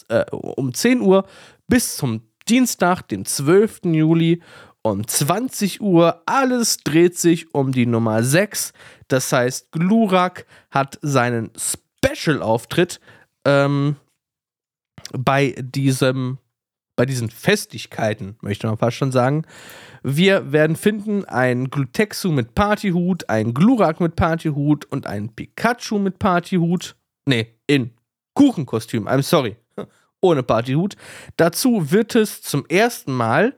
äh, um 10 Uhr bis zum Dienstag, den 12. Juli um 20 Uhr. Alles dreht sich um die Nummer 6. Das heißt, Glurak hat seinen Special-Auftritt ähm, bei diesem bei diesen Festigkeiten, möchte man fast schon sagen. Wir werden finden ein Glutexu mit Partyhut, ein Glurak mit Partyhut und ein Pikachu mit Partyhut. Nee, in Kuchenkostüm, I'm sorry. Ohne Partyhut. Dazu wird es zum ersten Mal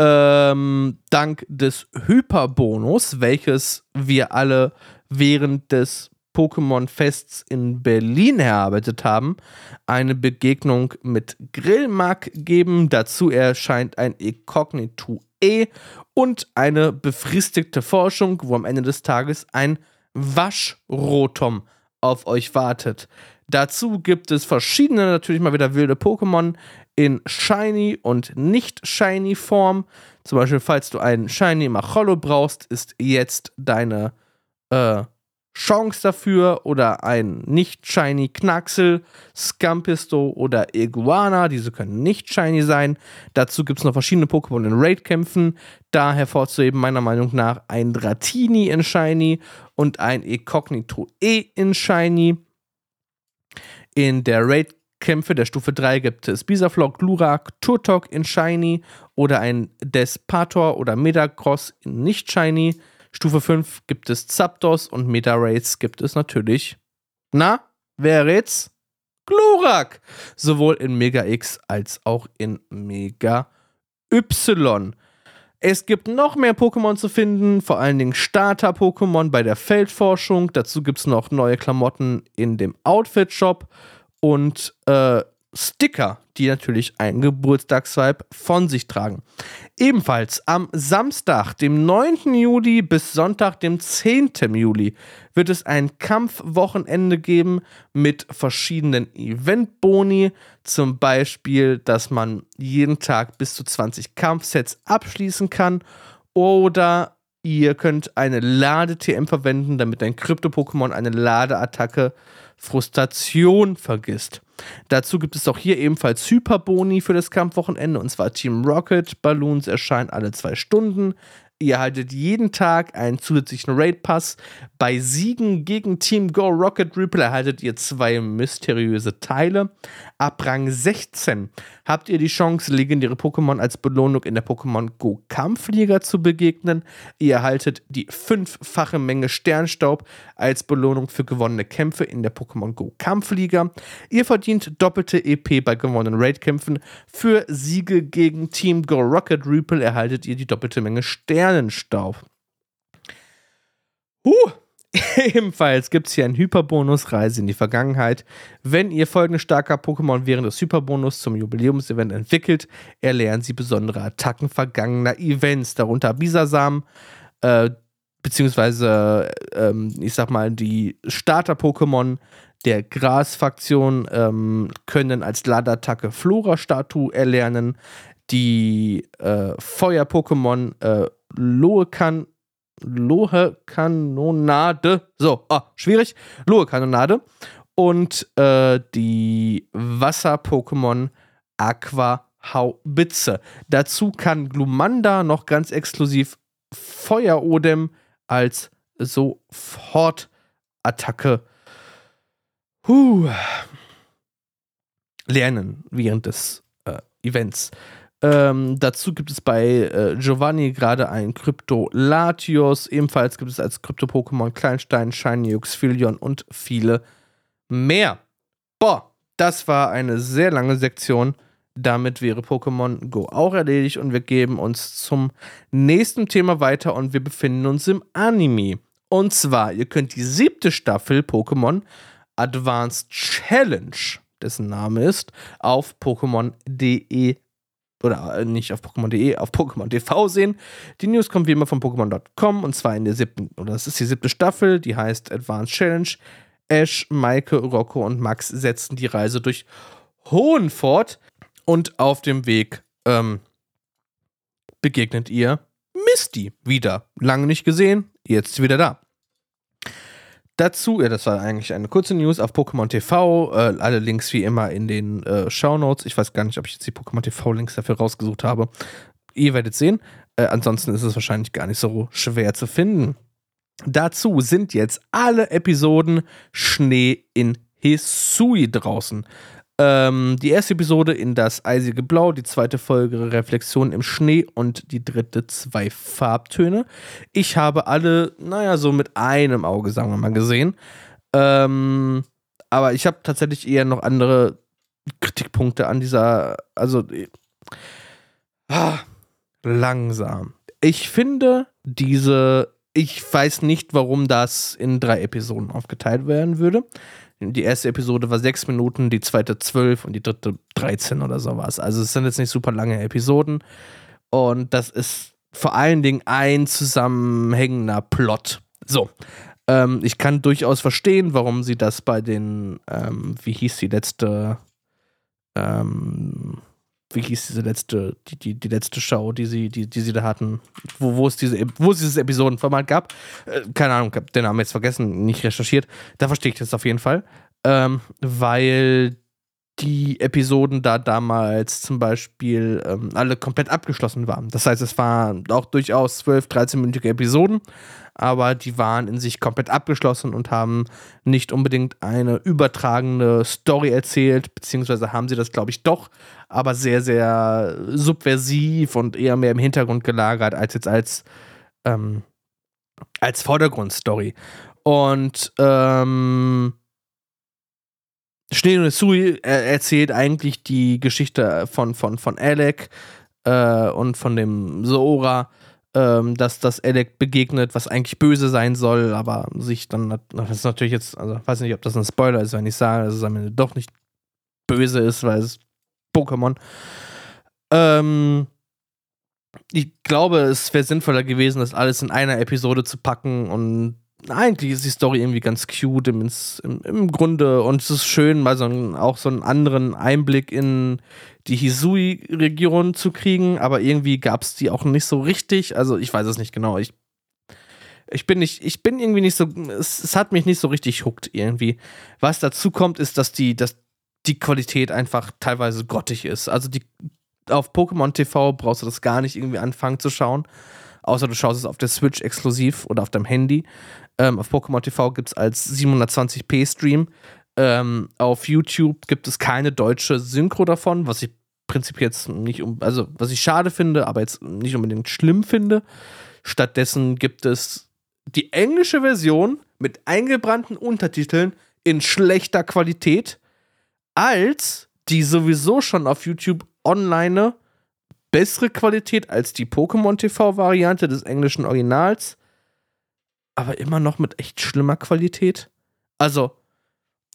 ähm, dank des Hyperbonus, welches wir alle während des Pokémon-Fests in Berlin erarbeitet haben, eine Begegnung mit Grillmark geben. Dazu erscheint ein Incognito E und eine befristigte Forschung, wo am Ende des Tages ein Waschrotom auf euch wartet. Dazu gibt es verschiedene, natürlich mal wieder wilde Pokémon in Shiny und Nicht-Shiny Form. Zum Beispiel, falls du einen Shiny Macholo brauchst, ist jetzt deine äh, Chance dafür oder ein nicht shiny Knaxel, Scampisto oder Iguana. Diese können nicht shiny sein. Dazu gibt es noch verschiedene Pokémon in Raid-Kämpfen. Da hervorzuheben, meiner Meinung nach, ein Dratini in shiny und ein Incognito E in shiny. In der Raid-Kämpfe der Stufe 3 gibt es Bisaflok, Glurak, Turtok in shiny oder ein Despator oder Metacross in nicht shiny. Stufe 5 gibt es Zapdos und Meta-Raids gibt es natürlich. Na, wer rät's? Glurak! Sowohl in Mega X als auch in Mega Y. Es gibt noch mehr Pokémon zu finden, vor allen Dingen Starter-Pokémon bei der Feldforschung. Dazu gibt es noch neue Klamotten in dem Outfit-Shop und äh, Sticker, die natürlich einen Geburtstagsvibe von sich tragen. Ebenfalls am Samstag, dem 9. Juli bis Sonntag, dem 10. Juli, wird es ein Kampfwochenende geben mit verschiedenen Eventboni. Zum Beispiel, dass man jeden Tag bis zu 20 Kampfsets abschließen kann. Oder ihr könnt eine Lade-TM verwenden, damit ein Krypto-Pokémon eine Ladeattacke Frustration vergisst. Dazu gibt es auch hier ebenfalls Hyperboni für das Kampfwochenende und zwar Team Rocket. Balloons erscheinen alle zwei Stunden. Ihr erhaltet jeden Tag einen zusätzlichen Raid-Pass. Bei Siegen gegen Team Go Rocket Ripple erhaltet ihr zwei mysteriöse Teile. Ab Rang 16 habt ihr die Chance, legendäre Pokémon als Belohnung in der Pokémon Go Kampfliga zu begegnen. Ihr erhaltet die fünffache Menge Sternstaub als Belohnung für gewonnene Kämpfe in der Pokémon Go Kampfliga. Ihr verdient doppelte EP bei gewonnenen Raid-Kämpfen. Für Siege gegen Team Go Rocket Ripple erhaltet ihr die doppelte Menge Sternenstaub. Huh! [LAUGHS] Ebenfalls gibt es hier einen Hyperbonus Reise in die Vergangenheit. Wenn ihr folgende starker Pokémon während des Hyperbonus zum Jubiläumsevent entwickelt, erlernen sie besondere Attacken vergangener Events, darunter Bisasam, äh, beziehungsweise, ähm, ich sag mal, die Starter-Pokémon der Gras-Faktion ähm, können als Ladattacke Flora-Statue erlernen. Die äh, Feuer-Pokémon äh, Loekan Lohe-Kanonade. So, ah, schwierig. Lohe-Kanonade. Und äh, die Wasser-Pokémon Aqua-Haubitze. Dazu kann Glumanda noch ganz exklusiv Feuerodem als Sofortattacke huh, lernen während des äh, Events. Ähm, dazu gibt es bei äh, Giovanni gerade ein Krypto Latios. Ebenfalls gibt es als Krypto-Pokémon Kleinstein, Shiny Xphilion und viele mehr. Boah, das war eine sehr lange Sektion. Damit wäre Pokémon Go auch erledigt und wir geben uns zum nächsten Thema weiter und wir befinden uns im Anime. Und zwar, ihr könnt die siebte Staffel Pokémon Advanced Challenge, dessen Name ist, auf Pokémon.de oder äh, nicht auf Pokémon.de, auf Pokémon TV sehen. Die News kommt wie immer von Pokémon.com und zwar in der siebten, oder das ist die siebte Staffel, die heißt Advanced Challenge. Ash, Maike, Rocco und Max setzen die Reise durch Hohen fort und auf dem Weg ähm, begegnet ihr Misty wieder. Lange nicht gesehen, jetzt wieder da. Dazu, ja, das war eigentlich eine kurze News auf Pokémon TV. Äh, alle Links wie immer in den äh, Show Notes. Ich weiß gar nicht, ob ich jetzt die Pokémon TV-Links dafür rausgesucht habe. Ihr werdet sehen. Äh, ansonsten ist es wahrscheinlich gar nicht so schwer zu finden. Dazu sind jetzt alle Episoden Schnee in Hisui draußen. Ähm, die erste Episode in das eisige Blau, die zweite Folge Reflexion im Schnee und die dritte zwei Farbtöne. Ich habe alle, naja, so mit einem Auge, sagen wir mal, gesehen. Ähm, aber ich habe tatsächlich eher noch andere Kritikpunkte an dieser, also ah, langsam. Ich finde diese, ich weiß nicht, warum das in drei Episoden aufgeteilt werden würde. Die erste Episode war sechs Minuten, die zweite zwölf und die dritte 13 oder sowas. Also es sind jetzt nicht super lange Episoden. Und das ist vor allen Dingen ein zusammenhängender Plot. So. Ähm, ich kann durchaus verstehen, warum sie das bei den, ähm, wie hieß die letzte, ähm, wie hieß diese letzte, die, die, die letzte Show, die sie, die, die sie da hatten, wo, wo es diese, wo es dieses Episodenformat gab. Äh, keine Ahnung, hab den Namen jetzt vergessen, nicht recherchiert. Da verstehe ich das auf jeden Fall. Ähm, weil die Episoden da damals zum Beispiel ähm, alle komplett abgeschlossen waren. Das heißt, es waren auch durchaus 12, 13-minütige Episoden, aber die waren in sich komplett abgeschlossen und haben nicht unbedingt eine übertragende Story erzählt, beziehungsweise haben sie das, glaube ich, doch, aber sehr, sehr subversiv und eher mehr im Hintergrund gelagert, als jetzt als, ähm, als Vordergrundstory. Und ähm, Schnee und Sui erzählt eigentlich die Geschichte von, von, von Alec äh, und von dem Soora, ähm, dass das Alec begegnet, was eigentlich böse sein soll, aber sich dann, das ist natürlich jetzt, also weiß nicht, ob das ein Spoiler ist, wenn ich sage, dass es am Ende doch nicht böse ist, weil es Pokémon. Ähm, ich glaube, es wäre sinnvoller gewesen, das alles in einer Episode zu packen und eigentlich ist die Story irgendwie ganz cute im, im, im Grunde und es ist schön, mal so einen, auch so einen anderen Einblick in die Hisui-Region zu kriegen, aber irgendwie gab es die auch nicht so richtig. Also ich weiß es nicht genau. Ich, ich bin nicht, ich bin irgendwie nicht so, es, es hat mich nicht so richtig huckt irgendwie. Was dazu kommt, ist, dass die, dass die Qualität einfach teilweise grottig ist. Also die auf Pokémon TV brauchst du das gar nicht irgendwie anfangen zu schauen. Außer du schaust es auf der Switch exklusiv oder auf deinem Handy. Ähm, auf Pokémon TV gibt es als 720p Stream. Ähm, auf YouTube gibt es keine deutsche Synchro davon, was ich prinzipiell jetzt nicht, um, also was ich schade finde, aber jetzt nicht unbedingt schlimm finde. Stattdessen gibt es die englische Version mit eingebrannten Untertiteln in schlechter Qualität als die sowieso schon auf YouTube online bessere Qualität als die Pokémon TV-Variante des englischen Originals aber immer noch mit echt schlimmer Qualität. Also,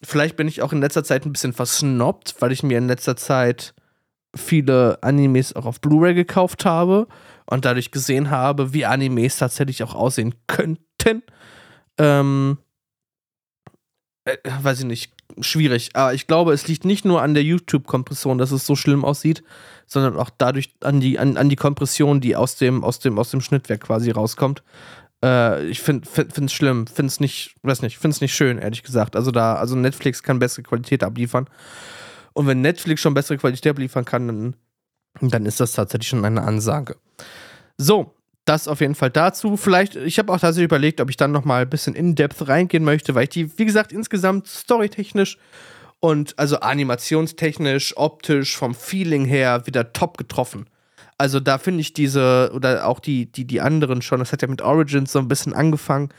vielleicht bin ich auch in letzter Zeit ein bisschen versnobbt, weil ich mir in letzter Zeit viele Animes auch auf Blu-ray gekauft habe und dadurch gesehen habe, wie Animes tatsächlich auch aussehen könnten. Ähm, äh, weiß ich nicht, schwierig. Aber ich glaube, es liegt nicht nur an der YouTube-Kompression, dass es so schlimm aussieht, sondern auch dadurch an die, an, an die Kompression, die aus dem, aus, dem, aus dem Schnittwerk quasi rauskommt. Äh, ich finde es schlimm, finde es nicht, weiß nicht, finde nicht schön, ehrlich gesagt. Also da, also Netflix kann bessere Qualität abliefern. Und wenn Netflix schon bessere Qualität abliefern kann, dann, dann ist das tatsächlich schon eine Ansage. So, das auf jeden Fall dazu. Vielleicht, ich habe auch tatsächlich überlegt, ob ich dann noch mal ein bisschen in-depth reingehen möchte, weil ich die, wie gesagt, insgesamt storytechnisch und also animationstechnisch, optisch, vom Feeling her wieder top getroffen. Also da finde ich diese, oder auch die, die, die anderen schon, das hat ja mit Origins so ein bisschen angefangen,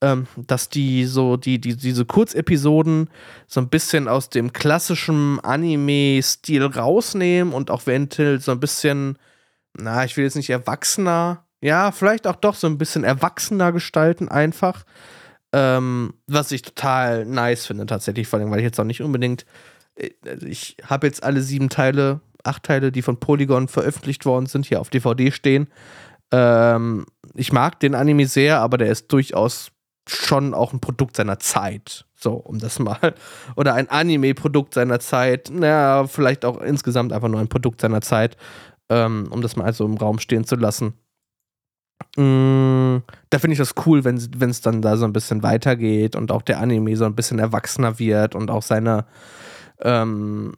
ähm, dass die so, die, die, diese Kurzepisoden so ein bisschen aus dem klassischen Anime-Stil rausnehmen und auch Ventil so ein bisschen, na, ich will jetzt nicht erwachsener, ja, vielleicht auch doch so ein bisschen erwachsener gestalten einfach. Ähm, was ich total nice finde, tatsächlich, vor allem, weil ich jetzt auch nicht unbedingt. Äh, ich habe jetzt alle sieben Teile acht Teile, die von Polygon veröffentlicht worden sind, hier auf DVD stehen. Ähm, ich mag den Anime sehr, aber der ist durchaus schon auch ein Produkt seiner Zeit. So, um das mal. [LAUGHS] Oder ein Anime-Produkt seiner Zeit. Naja, vielleicht auch insgesamt einfach nur ein Produkt seiner Zeit, ähm, um das mal also im Raum stehen zu lassen. Mm, da finde ich das cool, wenn es dann da so ein bisschen weitergeht und auch der Anime so ein bisschen erwachsener wird und auch seine, ähm,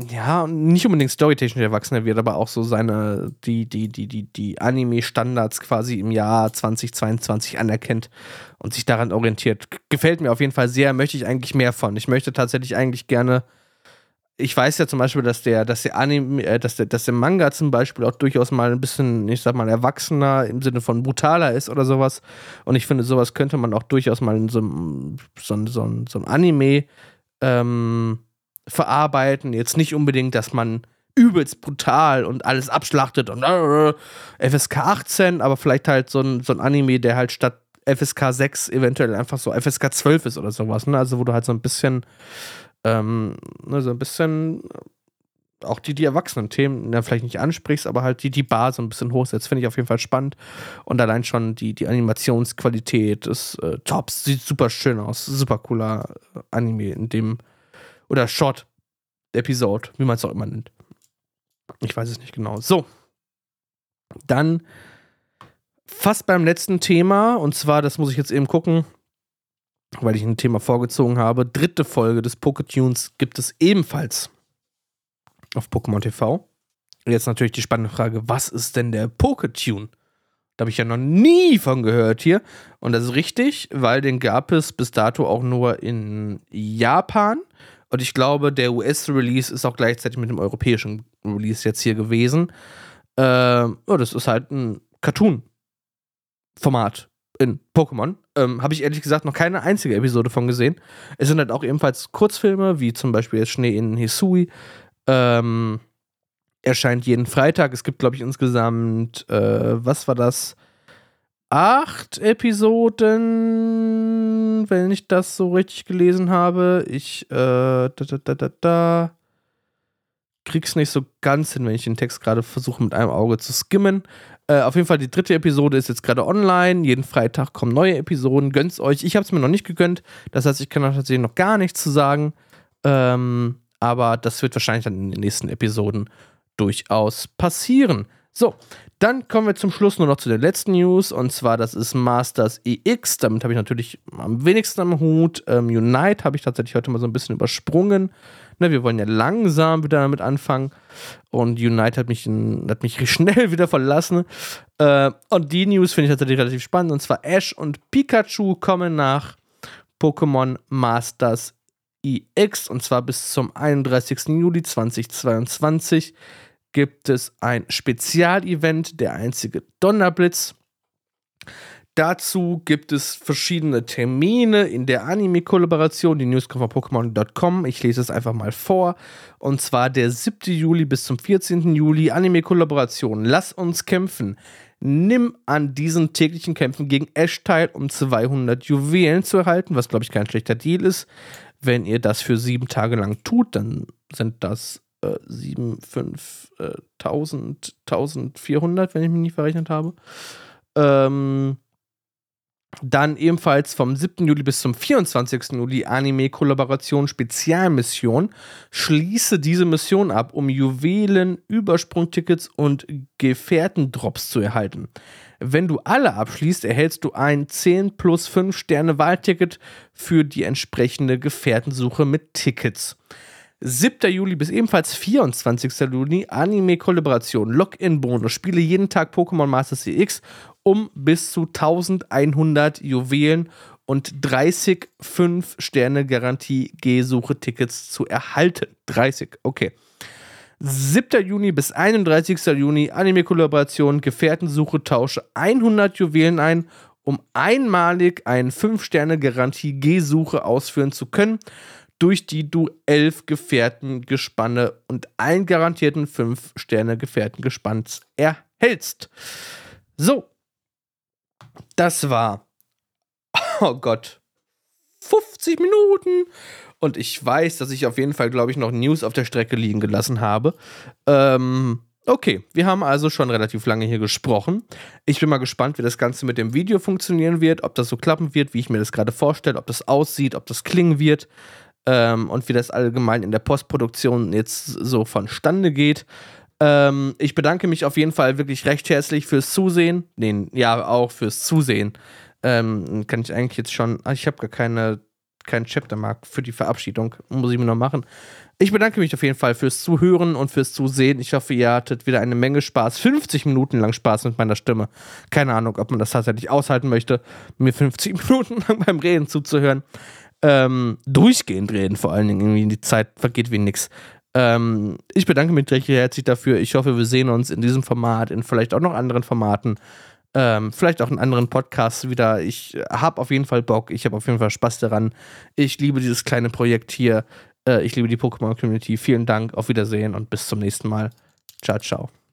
ja, nicht unbedingt storytechnisch erwachsener wird, aber auch so seine, die, die, die, die, die Anime-Standards quasi im Jahr 2022 anerkennt und sich daran orientiert. Gefällt mir auf jeden Fall sehr, möchte ich eigentlich mehr von. Ich möchte tatsächlich eigentlich gerne ich weiß ja zum Beispiel, dass der, dass der Anime, äh, dass der, dass der Manga zum Beispiel auch durchaus mal ein bisschen, ich sag mal, erwachsener im Sinne von brutaler ist oder sowas. Und ich finde, sowas könnte man auch durchaus mal in so, so, so, so ein Anime ähm, verarbeiten. Jetzt nicht unbedingt, dass man übelst brutal und alles abschlachtet und äh, FSK 18, aber vielleicht halt so ein, so ein Anime, der halt statt FSK 6 eventuell einfach so FSK 12 ist oder sowas. Ne? Also wo du halt so ein bisschen ähm, ne, so ein bisschen auch die, die Erwachsenen-Themen ja, vielleicht nicht ansprichst, aber halt die, die Bar so ein bisschen hochsetzt, finde ich auf jeden Fall spannend. Und allein schon die, die Animationsqualität ist äh, top, sieht super schön aus, super cooler äh, Anime in dem, oder Short-Episode, wie man es auch immer nennt. Ich weiß es nicht genau. So. Dann fast beim letzten Thema, und zwar, das muss ich jetzt eben gucken, weil ich ein Thema vorgezogen habe. Dritte Folge des Poketunes gibt es ebenfalls auf Pokémon TV. Jetzt natürlich die spannende Frage, was ist denn der Poketune? Da habe ich ja noch nie von gehört hier. Und das ist richtig, weil den gab es bis dato auch nur in Japan. Und ich glaube, der US-Release ist auch gleichzeitig mit dem europäischen Release jetzt hier gewesen. Äh, oh, das ist halt ein Cartoon-Format in Pokémon. Ähm, Habe ich ehrlich gesagt noch keine einzige Episode von gesehen. Es sind halt auch ebenfalls Kurzfilme, wie zum Beispiel jetzt Schnee in Hisui. Ähm, erscheint jeden Freitag. Es gibt, glaube ich, insgesamt, äh, was war das? Acht Episoden, wenn ich das so richtig gelesen habe. Ich, äh, da, da, da, da, krieg's nicht so ganz hin, wenn ich den Text gerade versuche mit einem Auge zu skimmen. Äh, auf jeden Fall, die dritte Episode ist jetzt gerade online. Jeden Freitag kommen neue Episoden. Gönnt's euch. Ich habe es mir noch nicht gegönnt. Das heißt, ich kann tatsächlich noch gar nichts zu sagen. Ähm, aber das wird wahrscheinlich dann in den nächsten Episoden durchaus passieren. So, dann kommen wir zum Schluss nur noch zu der letzten News. Und zwar, das ist Masters EX. Damit habe ich natürlich am wenigsten am Hut. Ähm, Unite habe ich tatsächlich heute mal so ein bisschen übersprungen. Ne, wir wollen ja langsam wieder damit anfangen. Und Unite hat mich, hat mich [LAUGHS] schnell wieder verlassen. Äh, und die News finde ich tatsächlich relativ spannend. Und zwar Ash und Pikachu kommen nach Pokémon Masters EX. Und zwar bis zum 31. Juli 2022 gibt es ein Spezialevent, der einzige Donnerblitz. Dazu gibt es verschiedene Termine in der Anime-Kollaboration, die News kommt von Pokémon.com. Ich lese es einfach mal vor. Und zwar der 7. Juli bis zum 14. Juli Anime-Kollaboration. Lass uns kämpfen. Nimm an diesen täglichen Kämpfen gegen Ash teil, um 200 Juwelen zu erhalten, was glaube ich kein schlechter Deal ist. Wenn ihr das für sieben Tage lang tut, dann sind das äh, 7, 5, äh, 1000, 1400, wenn ich mich nicht verrechnet habe. Ähm, dann ebenfalls vom 7. Juli bis zum 24. Juli Anime-Kollaboration Spezialmission. Schließe diese Mission ab, um Juwelen, Übersprungtickets und Gefährtendrops zu erhalten. Wenn du alle abschließt, erhältst du ein 10 plus 5 Sterne Wahlticket für die entsprechende Gefährtensuche mit Tickets. 7. Juli bis ebenfalls 24. Juli Anime-Kollaboration, Login-Bonus, spiele jeden Tag Pokémon Masters CX um bis zu 1100 Juwelen und 30 5-Sterne-Garantie-G-Suche-Tickets zu erhalten. 30, okay. 7. Juni bis 31. Juni Anime-Kollaboration, Gefährtensuche, tausche 100 Juwelen ein, um einmalig eine 5-Sterne-Garantie-G-Suche ausführen zu können, durch die du 11 Gefährtengespanne und einen garantierten 5-Sterne-Gefährtengespanns erhältst. So, das war, oh Gott, 50 Minuten. Und ich weiß, dass ich auf jeden Fall, glaube ich, noch News auf der Strecke liegen gelassen habe. Ähm, okay, wir haben also schon relativ lange hier gesprochen. Ich bin mal gespannt, wie das Ganze mit dem Video funktionieren wird, ob das so klappen wird, wie ich mir das gerade vorstelle, ob das aussieht, ob das klingen wird. Ähm, und wie das allgemein in der Postproduktion jetzt so vonstande geht. Ähm, ich bedanke mich auf jeden Fall wirklich recht herzlich fürs Zusehen. Nee, ja, auch fürs Zusehen. Ähm, kann ich eigentlich jetzt schon. Ah, ich habe gar keine, keinen Chaptermark für die Verabschiedung. Muss ich mir noch machen. Ich bedanke mich auf jeden Fall fürs Zuhören und fürs Zusehen. Ich hoffe, ihr hattet wieder eine Menge Spaß. 50 Minuten lang Spaß mit meiner Stimme. Keine Ahnung, ob man das tatsächlich aushalten möchte, mir 50 [LAUGHS] Minuten lang beim Reden zuzuhören. Ähm, durchgehend reden, vor allen Dingen. Irgendwie die Zeit vergeht wie nix. Ähm, ich bedanke mich recht herzlich dafür. Ich hoffe, wir sehen uns in diesem Format, in vielleicht auch noch anderen Formaten. Ähm, vielleicht auch in anderen Podcasts wieder. Ich habe auf jeden Fall Bock. Ich habe auf jeden Fall Spaß daran. Ich liebe dieses kleine Projekt hier. Äh, ich liebe die Pokémon-Community. Vielen Dank, auf Wiedersehen und bis zum nächsten Mal. Ciao, ciao.